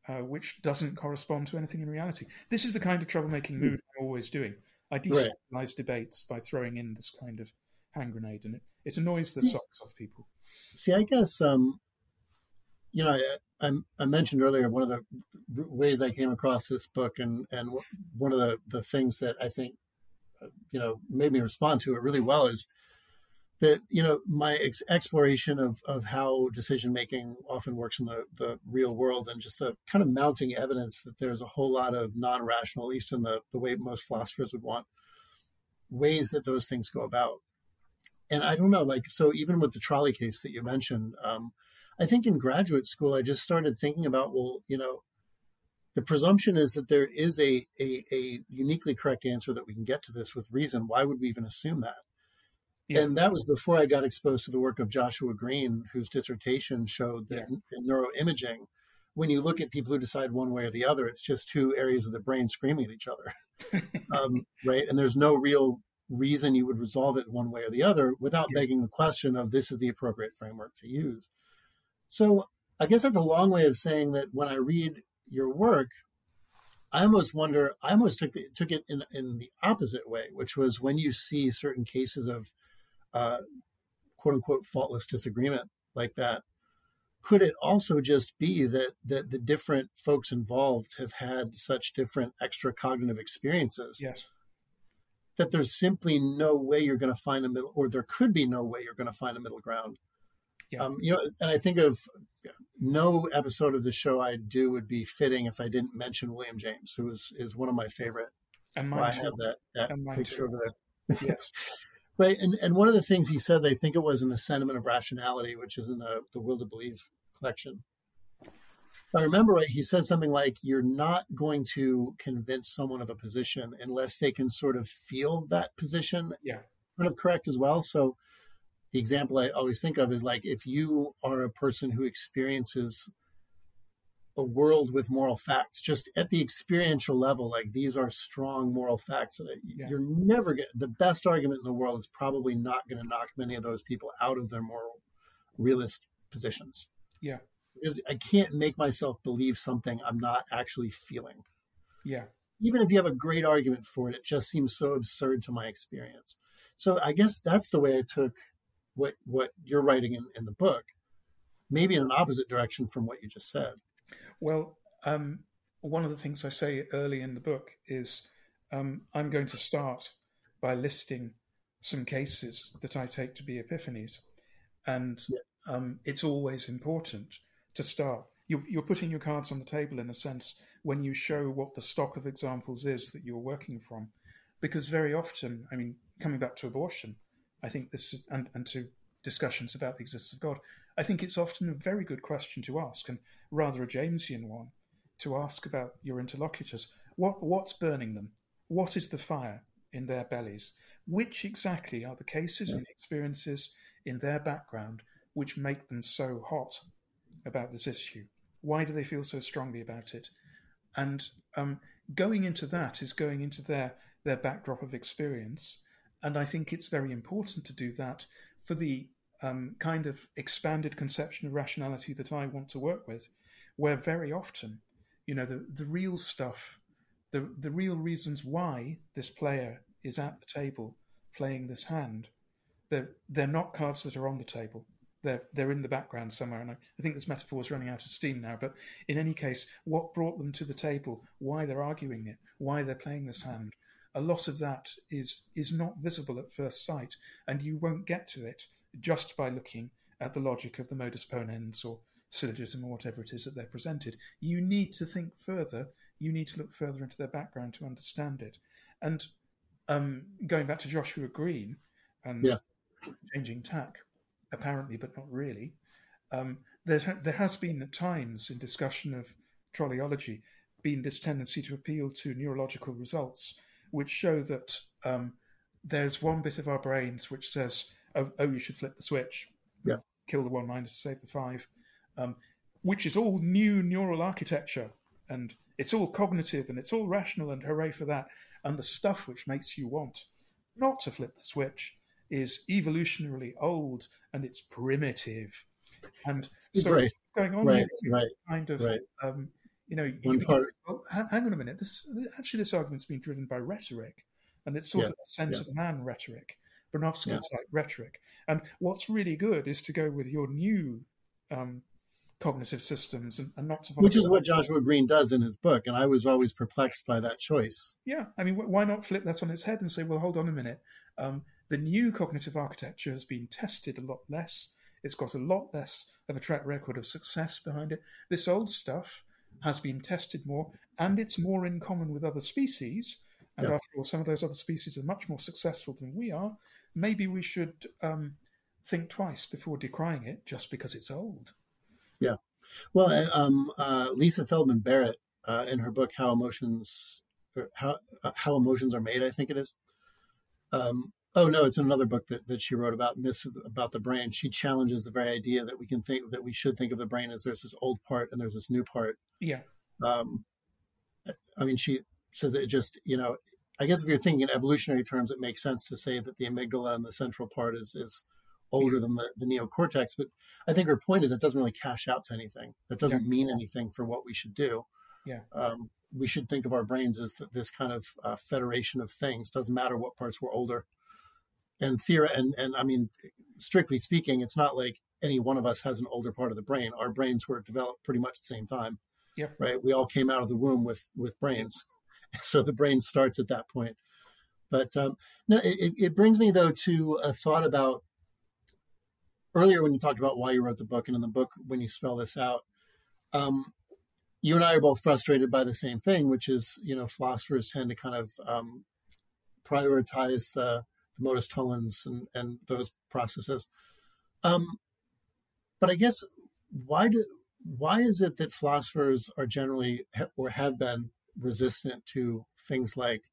uh, which doesn't correspond to anything in reality. This is the kind of troublemaking Hmm. move I'm always doing. I destabilize debates by throwing in this kind of hand grenade, and it, it annoys the Yeah. socks off people. See, I guess um, you know, I, I, mentioned earlier one of the ways I came across this book, and and one of the the things that I think uh, you know made me respond to it really well is that you know my ex- exploration of of how decision making often works in the the real world, and just the kind of mounting evidence that there's a whole lot of non rational, at least in the the way most philosophers would want, ways that those things go about. And I don't know, like, so even with the trolley case that you mentioned, um, I think in graduate school, I just started thinking about, well, you know, the presumption is that there is a, a, a uniquely correct answer that we can get to this with reason. Why would we even assume that? Yeah. And that was before I got exposed to the work of Joshua Greene, whose dissertation showed that in neuroimaging, when you look at people who decide one way or the other, it's just two areas of the brain screaming at each other. um, right. And there's no real reason you would resolve it one way or the other without Yeah. begging the question of this is the appropriate framework to use. So I guess that's a long way of saying that when I read your work, I almost wonder. I almost took it, took it in in the opposite way, which was when you see certain cases of uh, quote unquote faultless disagreement like that. Could it also just be that that the different folks involved have had such different extra cognitive experiences Yes. that there's simply no way you're going to find a middle, or there could be no way you're going to find a middle ground. Yeah. Um, you know, and I think of no episode of the show I do would be fitting if I didn't mention William James, who is is one of my favorite. And Well, I have that that And picture too. over there. Yes. Right, and and one of the things he says, I think it was in the Sentiment of Rationality, which is in the the Will to Believe collection. If I remember right, he says something like, "You're not going to convince someone of a position unless they can sort of feel that position Yeah. kind of correct as well." So, the example I always think of is like if you are a person who experiences a world with moral facts, just at the experiential level, like these are strong moral facts that Yeah. you're never get the best argument in the world is probably not going to knock many of those people out of their moral realist positions. Yeah. Because I can't make myself believe something I'm not actually feeling. Yeah. Even if you have a great argument for it, it just seems so absurd to my experience. So I guess that's the way I took what what you're writing in, in the book, maybe in an opposite direction from what you just said. Well, um, one of the things I say early in the book is um, I'm going to start by listing some cases that I take to be epiphanies. And um, it's always important to start. You, you're putting your cards on the table in a sense when you show what the stock of examples is that you're working from. Because very often, I mean, coming back to abortion, I think this is, and, and to discussions about the existence of God, I think it's often a very good question to ask, and rather a Jamesian one, to ask about your interlocutors. What what's burning them? What is the fire in their bellies? Which exactly are the cases and experiences in their background which make them so hot about this issue? Why do they feel so strongly about it? And um, going into that is going into their their backdrop of experience, and I think it's very important to do that for the um, kind of expanded conception of rationality that I want to work with, where very often, you know, the, the real stuff, the, the real reasons why this player is at the table playing this hand, they're, they're not cards that are on the table. They're, they're in the background somewhere. And I, I think this metaphor is running out of steam now. But in any case, what brought them to the table, why they're arguing it, why they're playing this hand, a lot of that is is not visible at first sight, and you won't get to it just by looking at the logic of the modus ponens or syllogism or whatever it is that they're presented. You need to think further. You need to look further into their background to understand it. And um, going back to Joshua Greene and Yeah. changing tack, apparently, but not really. Um, there, there has been at times in discussion of trolleyology been this tendency to appeal to neurological results, which show that um, there's one bit of our brains which says, "Oh, oh, you should flip the switch, Yeah. kill the one minus, save the five, um, which is all new neural architecture, and it's all cognitive and it's all rational, and hooray for that. And the stuff which makes you want not to flip the switch is evolutionarily old and it's primitive. And so Right. going on Right, here is right, kind of, right. um, you know, you One part- think, well, hang on a minute. This actually this argument's been driven by rhetoric, and it's sort Yeah, of a sense yeah. of man rhetoric, Bronowski Yeah. type rhetoric. And what's really good is to go with your new um, cognitive systems and, and not to Which is what Joshua Greene does in his book, and I was always perplexed by that choice. Yeah, I mean, why not flip that on its head and say, well, hold on a minute. Um, the new cognitive architecture has been tested a lot less. It's got a lot less of a track record of success behind it. This old stuff has been tested more, and it's more in common with other species. And Yeah. after all, some of those other species are much more successful than we are. Maybe we should um, think twice before decrying it just because it's old. Yeah. Well, uh, um, uh, Lisa Feldman Barrett, uh, in her book "How Emotions," or how uh, how emotions are made, I think it is. Um, oh no, it's in another book that, that she wrote about this about the brain. She challenges the very idea that we can think that we should think of the brain as there's this old part and there's this new part. Yeah, Um, I mean, she says it just you know. I guess if you're thinking in evolutionary terms, it makes sense to say that the amygdala and the central part is is older than the, the neocortex. But I think her point is it doesn't really cash out to anything. That doesn't mean anything for what we should do. Yeah. Um, we should think of our brains as th- this kind of uh, federation of things. Doesn't matter what parts were older. And theory, and and I mean, strictly speaking, it's not like any one of us has an older part of the brain. Our brains were developed pretty much at the same time. Yeah. Right. We all came out of the womb with with brains, so the brain starts at that point. But um, no, it, it brings me though to a thought about earlier when you talked about why you wrote the book, and in the book when you spell this out. Um, you and I are both frustrated by the same thing, which is you know philosophers tend to kind of um, prioritize the, modus tollens and, and those processes. Um, but I guess why do why is it that philosophers are generally or have been resistant to things like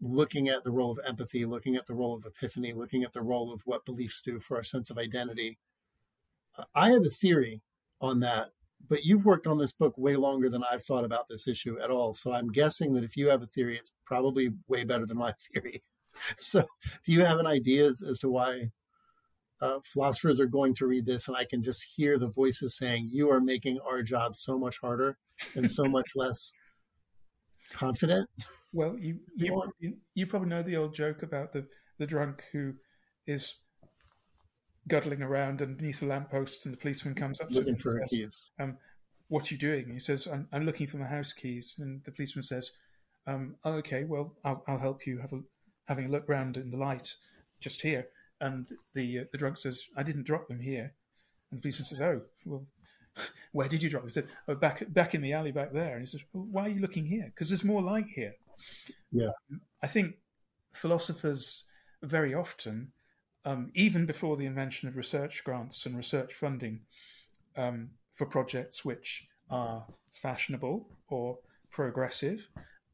looking at the role of empathy, looking at the role of epiphany, looking at the role of what beliefs do for our sense of identity? I have a theory on that, but you've worked on this book way longer than I've thought about this issue at all. So I'm guessing that if you have a theory, it's probably way better than my theory. So, do you have an idea as, as to why uh, philosophers are going to read this? And I can just hear the voices saying, You are making our job so much harder and so much less confident. Well, you you, you you probably know the old joke about the, the drunk who is guddling around underneath a lamppost, and the policeman comes up to him and says, um, "What are you doing?" He says, "I'm, I'm looking for my house keys." And the policeman says, um, oh, "Okay, well, I'll, I'll help you have a having a look round in the light just here." And the uh, the drunk says, "I didn't drop them here." And the policeman says, "Oh, well." Where did you drop? them?" He said, "Oh, back back in the alley back there." And he says, well, "Why are you looking here? Because there's more light here." Yeah. I think philosophers very often, um, even before the invention of research grants and research funding um, for projects which are fashionable or progressive,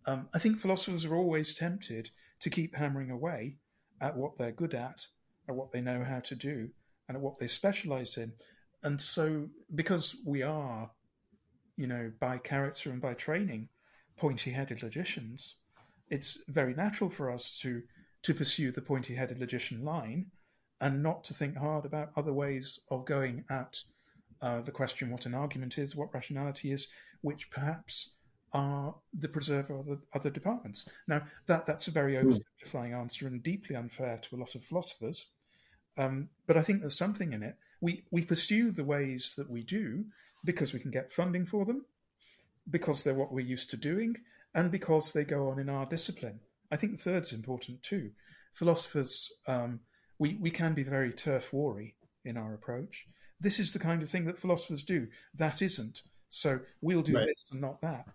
um, I think philosophers are always tempted to keep hammering away at what they're good at, at what they know how to do, and at what they specialize in. And so, because we are, you know, by character and by training, pointy headed logicians, it's very natural for us to to pursue the pointy-headed logician line and not to think hard about other ways of going at uh, the question what an argument is, what rationality is, which perhaps are the preserver of the other departments. Now, that that's a very oversimplifying answer and deeply unfair to a lot of philosophers. Um, but I think there's something in it. We we pursue the ways that we do because we can get funding for them, because they're what we're used to doing, and because they go on in our discipline. I think the third's important too. Philosophers, um, we, we can be very turf wary in our approach. This is the kind of thing that philosophers do. That isn't. So we'll do right. this and not that.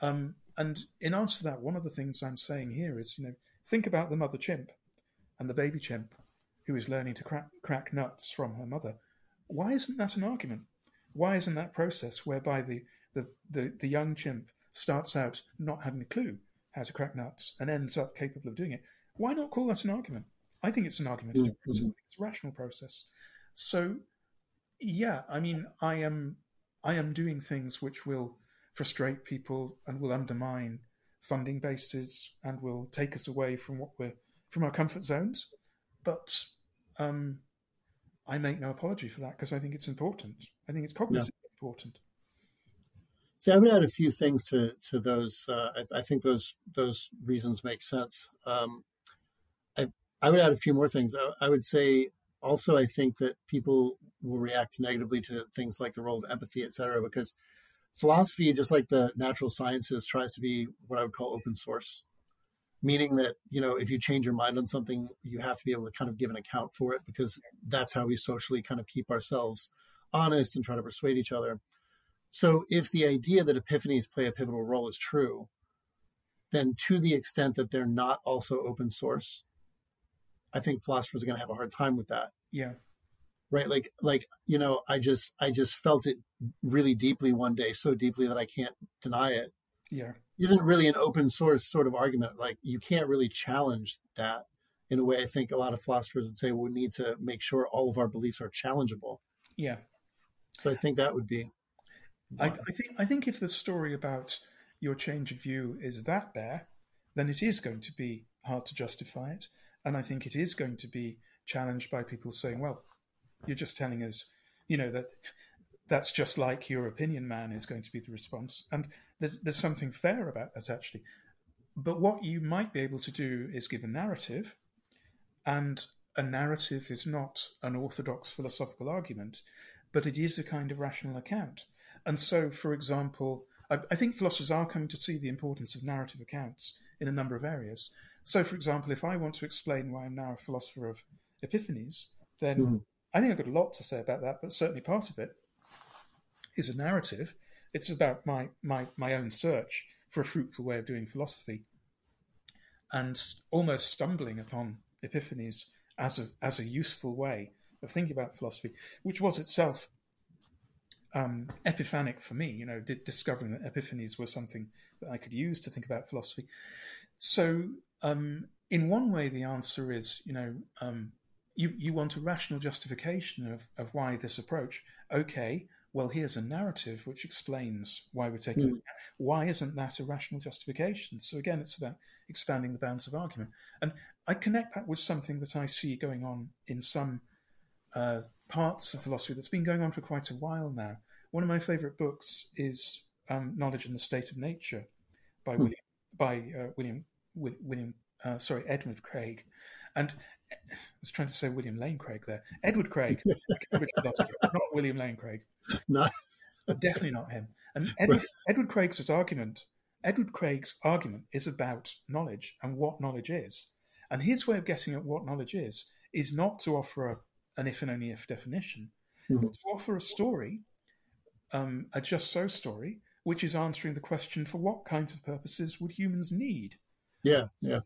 Um, and in answer to that, one of the things I'm saying here is, you know, think about the mother chimp and the baby chimp who is learning to crack, crack nuts from her mother. Why isn't that an argument? Why isn't that process whereby the, the, the, the young chimp starts out not having a clue how to crack nuts and ends up capable of doing it? Why not call that an argument? I think it's an argumentative mm-hmm. process. It's a rational process. So, yeah, I mean, I am I am doing things which will frustrate people and will undermine funding bases and will take us away from what we're from our comfort zones. But um, I make no apology for that because I think it's important. I think it's cognitively yeah. important. See, I would add a few things to to those. Uh, I, I, think those those reasons make sense. Um, I I would add a few more things. I, I, would say also I think that people will react negatively to things like the role of empathy, et cetera, because philosophy, just like the natural sciences, tries to be what I would call open source. Meaning that you know if you change your mind on something you have to be able to kind of give an account for it because that's how we socially kind of keep ourselves honest and try to persuade each other. So if the idea that epiphanies play a pivotal role is true then to the extent that they're not also open source i think philosophers are going to have a hard time with that. Yeah right like like you know i just i just felt it really deeply one day so deeply that i can't deny it yeah isn't really an open source sort of argument. Like you can't really challenge that in a way. I think a lot of philosophers would say we need to make sure all of our beliefs are challengeable. Yeah. So I think that would be. I, I, think I think if the story about your change of view is that bare, then it is going to be hard to justify it, and I think it is going to be challenged by people saying, "Well, you're just telling us, you know, that that's just like your opinion man is going to be the response. And there's there's something fair about that actually. But what you might be able to do is give a narrative, and a narrative is not an orthodox philosophical argument, but it is a kind of rational account. And so, for example, I, I think philosophers are coming to see the importance of narrative accounts in a number of areas. So, for example, if I want to explain why I'm now a philosopher of epiphanies, then mm. I think I've got a lot to say about that, but certainly part of it is a narrative. It's about my, my, my own search for a fruitful way of doing philosophy and almost stumbling upon epiphanies as a, as a useful way of thinking about philosophy, which was itself um, epiphanic for me, you know, discovering that epiphanies were something that I could use to think about philosophy. So, um, in one way, the answer is, you know, um, you, you want a rational justification of, of why this approach. Okay, well, here's a narrative which explains why we're taking mm. it. Why isn't that a rational justification? So again, it's about expanding the bounds of argument. And I connect that with something that I see going on in some uh, parts of philosophy that's been going on for quite a while now. One of my favorite books is um, Knowledge and the State of Nature by mm. William, by uh, William, William, uh, sorry, Edward Craig. And I was trying to say William Lane Craig there. Edward Craig, not William Lane Craig. No, definitely not him. And Edward, Edward Craig's argument, Edward Craig's argument is about knowledge and what knowledge is. And his way of getting at what knowledge is is not to offer a, an if and only if definition, mm-hmm. but to offer a story, um, a just so story, which is answering the question for what kinds of purposes would humans need yeah, yeah.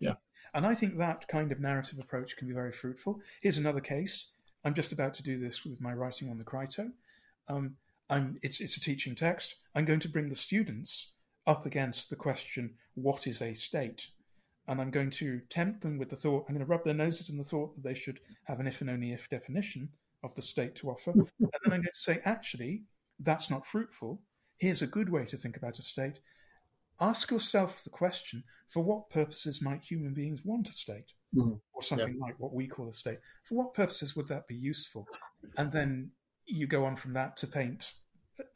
Yeah. And I think that kind of narrative approach can be very fruitful. Here's another case. I'm just about to do this with my writing on the Crito. Um, I'm, it's, it's a teaching text. I'm going to bring the students up against the question, what is a state? And I'm going to tempt them with the thought, I'm going to rub their noses in the thought that they should have an if and only if definition of the state to offer. and then I'm going to say, actually, that's not fruitful. Here's a good way to think about a state. Ask yourself the question for what purposes might human beings want a state? Mm. Or something yeah. like what we call a state. For what purposes would that be useful? And then you go on from that to paint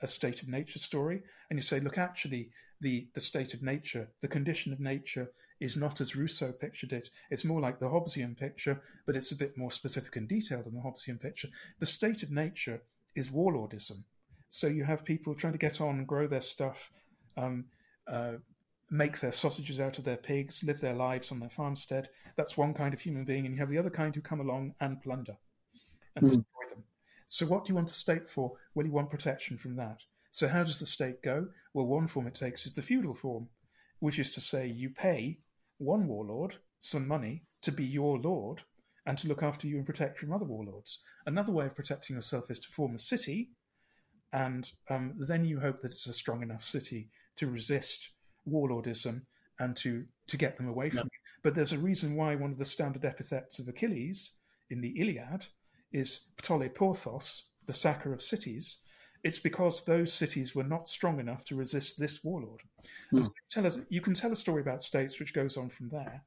a state of nature story and you say, look, actually, the, the state of nature, the condition of nature is not as Rousseau pictured it. It's more like the Hobbesian picture, but it's a bit more specific and detailed than the Hobbesian picture. The state of nature is warlordism. So you have people trying to get on and grow their stuff, um, uh, make their sausages out of their pigs, live their lives on their farmstead. That's one kind of human being, and you have the other kind who come along and plunder and Mm. destroy them. So, what do you want a state for? Well, you want protection from that. So, how does the state go? Well, one form it takes is the feudal form, which is to say, you pay one warlord some money to be your lord and to look after you and protect from other warlords. Another way of protecting yourself is to form a city, and um, then you hope that it's a strong enough city to resist warlordism and to, to get them away from you. But there's a reason why one of the standard epithets of Achilles in the Iliad is Ptoliporthos, the sacker of cities. It's because those cities were not strong enough to resist this warlord. And so you, tell us, you can tell a story about states which goes on from there,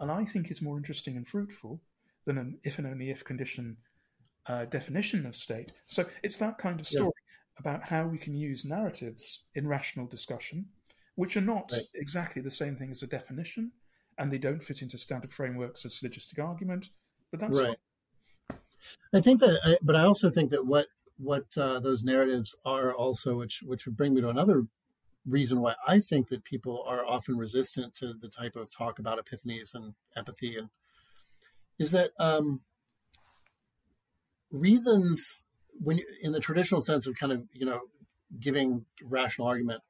and I think is more interesting and fruitful than an if and only if condition uh, definition of state. So it's that kind of story about how we can use narratives in rational discussion, which are not Right. exactly the same thing as a definition, and they don't fit into standard frameworks of syllogistic argument. But that's right. I think that, I, but I also think that what what uh, those narratives are also, which which would bring me to another reason why I think that people are often resistant to the type of talk about epiphanies and empathy, and is that um, reasons when you, in the traditional sense of kind of you know giving rational argument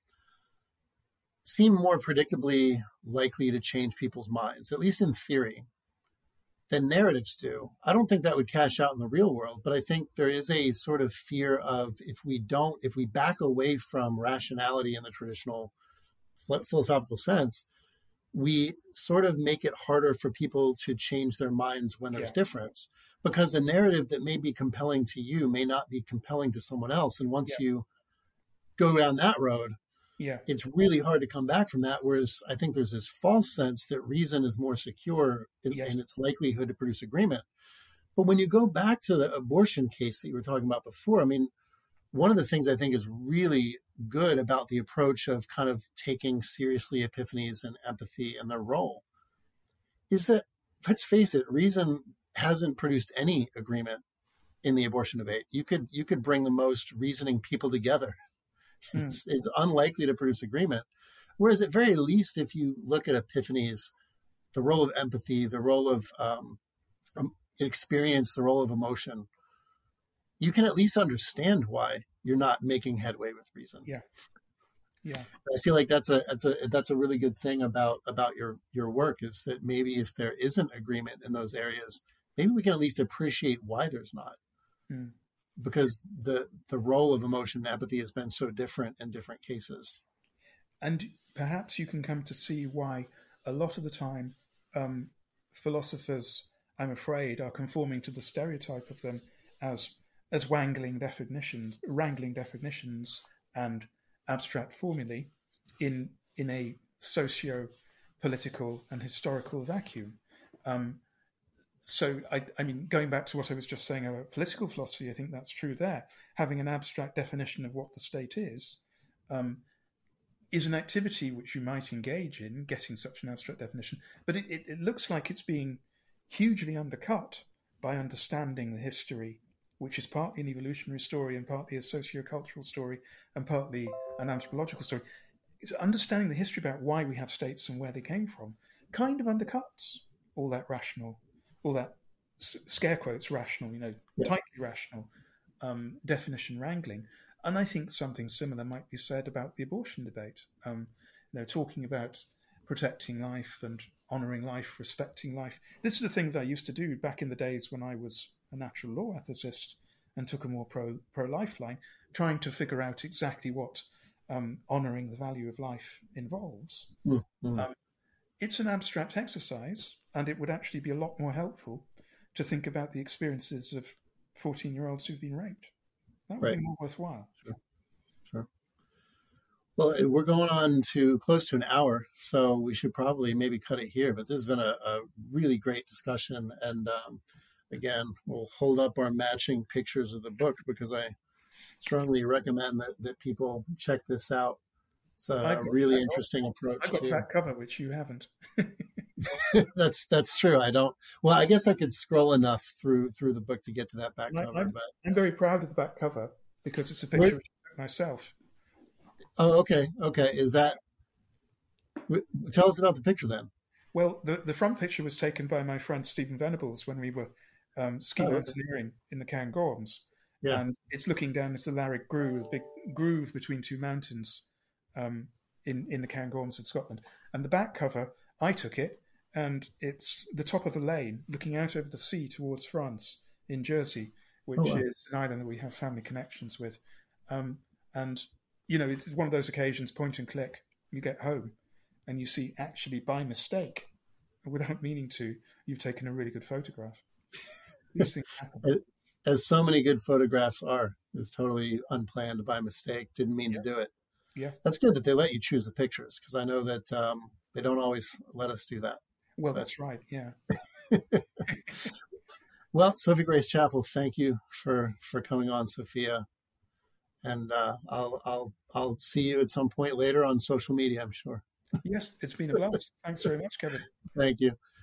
seem more predictably likely to change people's minds, at least in theory than narratives do. I don't think that would cash out in the real world, but I think there is a sort of fear of if we don't, if we back away from rationality in the traditional philosophical sense, we sort of make it harder for people to change their minds when there's Yeah. difference because a narrative that may be compelling to you may not be compelling to someone else. And once you go down that road, yeah, it's really hard to come back from that. Whereas I think there's this false sense that reason is more secure in, Yes. in its likelihood to produce agreement. But when you go back to the abortion case that you were talking about before, I mean, one of the things I think is really good about the approach of kind of taking seriously epiphanies and empathy and their role is that, let's face it, reason hasn't produced any agreement in the abortion debate. You could you could bring the most reasoning people together Hmm. it's, it's unlikely to produce agreement. Whereas, at very least, if you look at epiphanies, the role of empathy, the role of um, um, experience, the role of emotion, you can at least understand why you're not making headway with reason. Yeah. yeah, I feel like that's a that's a that's a really good thing about about your your work is that maybe if there isn't agreement in those areas, maybe we can at least appreciate why there's not Hmm. because the the role of emotion and empathy has been so different in different cases. and perhaps you can come to see why a lot of the time um, philosophers, I'm afraid, are conforming to the stereotype of them as as wangling definitions, wrangling definitions, and abstract formulae in in a socio political and historical vacuum. Um, so, I, I mean, going back to what I was just saying about political philosophy, I think that's true there. Having an abstract definition of what the state is um, is an activity which you might engage in, getting such an abstract definition, but it, it, it looks like it's being hugely undercut by understanding the history, which is partly an evolutionary story and partly a sociocultural story and partly an anthropological story. It's understanding the history about why we have states and where they came from kind of undercuts all that rational, all that s- scare quotes rational, you know, Yeah. tightly rational um, definition wrangling. And I think something similar might be said about the abortion debate. Um, you know, talking about protecting life and honouring life, respecting life. This is the thing that I used to do back in the days when I was a natural law ethicist and took a more pro pro life line, trying to figure out exactly what um, honouring the value of life involves. Mm. Um, it's an abstract exercise, and it would actually be a lot more helpful to think about the experiences of 14 year olds who've been raped. That would Right. be more worthwhile. Sure. Well, eh, we're going on to close to an hour, so we should probably maybe cut it here. But this has been a, a really great discussion. And um, again, we'll hold up our matching pictures of the book because I strongly recommend that, that people check this out. It's a I've really interesting approach I've got to back cover, which you haven't. that's that's true. I don't. Well, I guess I could scroll enough through through the book to get to that back I- cover. I'm- But I'm very proud of the back cover because it's a picture of myself. oh, okay, okay. Is that Tell us about the picture then. Well, the, the front picture was taken by my friend Stephen Venables when we were um, ski oh, mountaineering in the Cairngorms. Yeah. And it's looking down into the Lairig Ghru, a big groove between two mountains um, in, in the Cairngorms in Scotland. And the back cover, I took it, and it's the top of the lane looking out over the sea towards France in Jersey, which oh, wow. is an island that we have family connections with. Um, and, you know, it's one of those occasions, point and click, you get home and you see actually by mistake, without meaning to, you've taken a really good photograph. These things happen. As so many good photographs are, it's totally unplanned by mistake. Didn't mean yeah. to do it. Yeah, that's good that they let you choose the pictures because I know that um, they don't always let us do that. Well, but, that's right. Yeah. well, Sophie Grace Chappell, thank you for for coming on, Sophia, and uh, I'll I'll I'll see you at some point later on social media. I'm sure. Yes, it's been a blast. Thanks very much, Kevin. Thank you.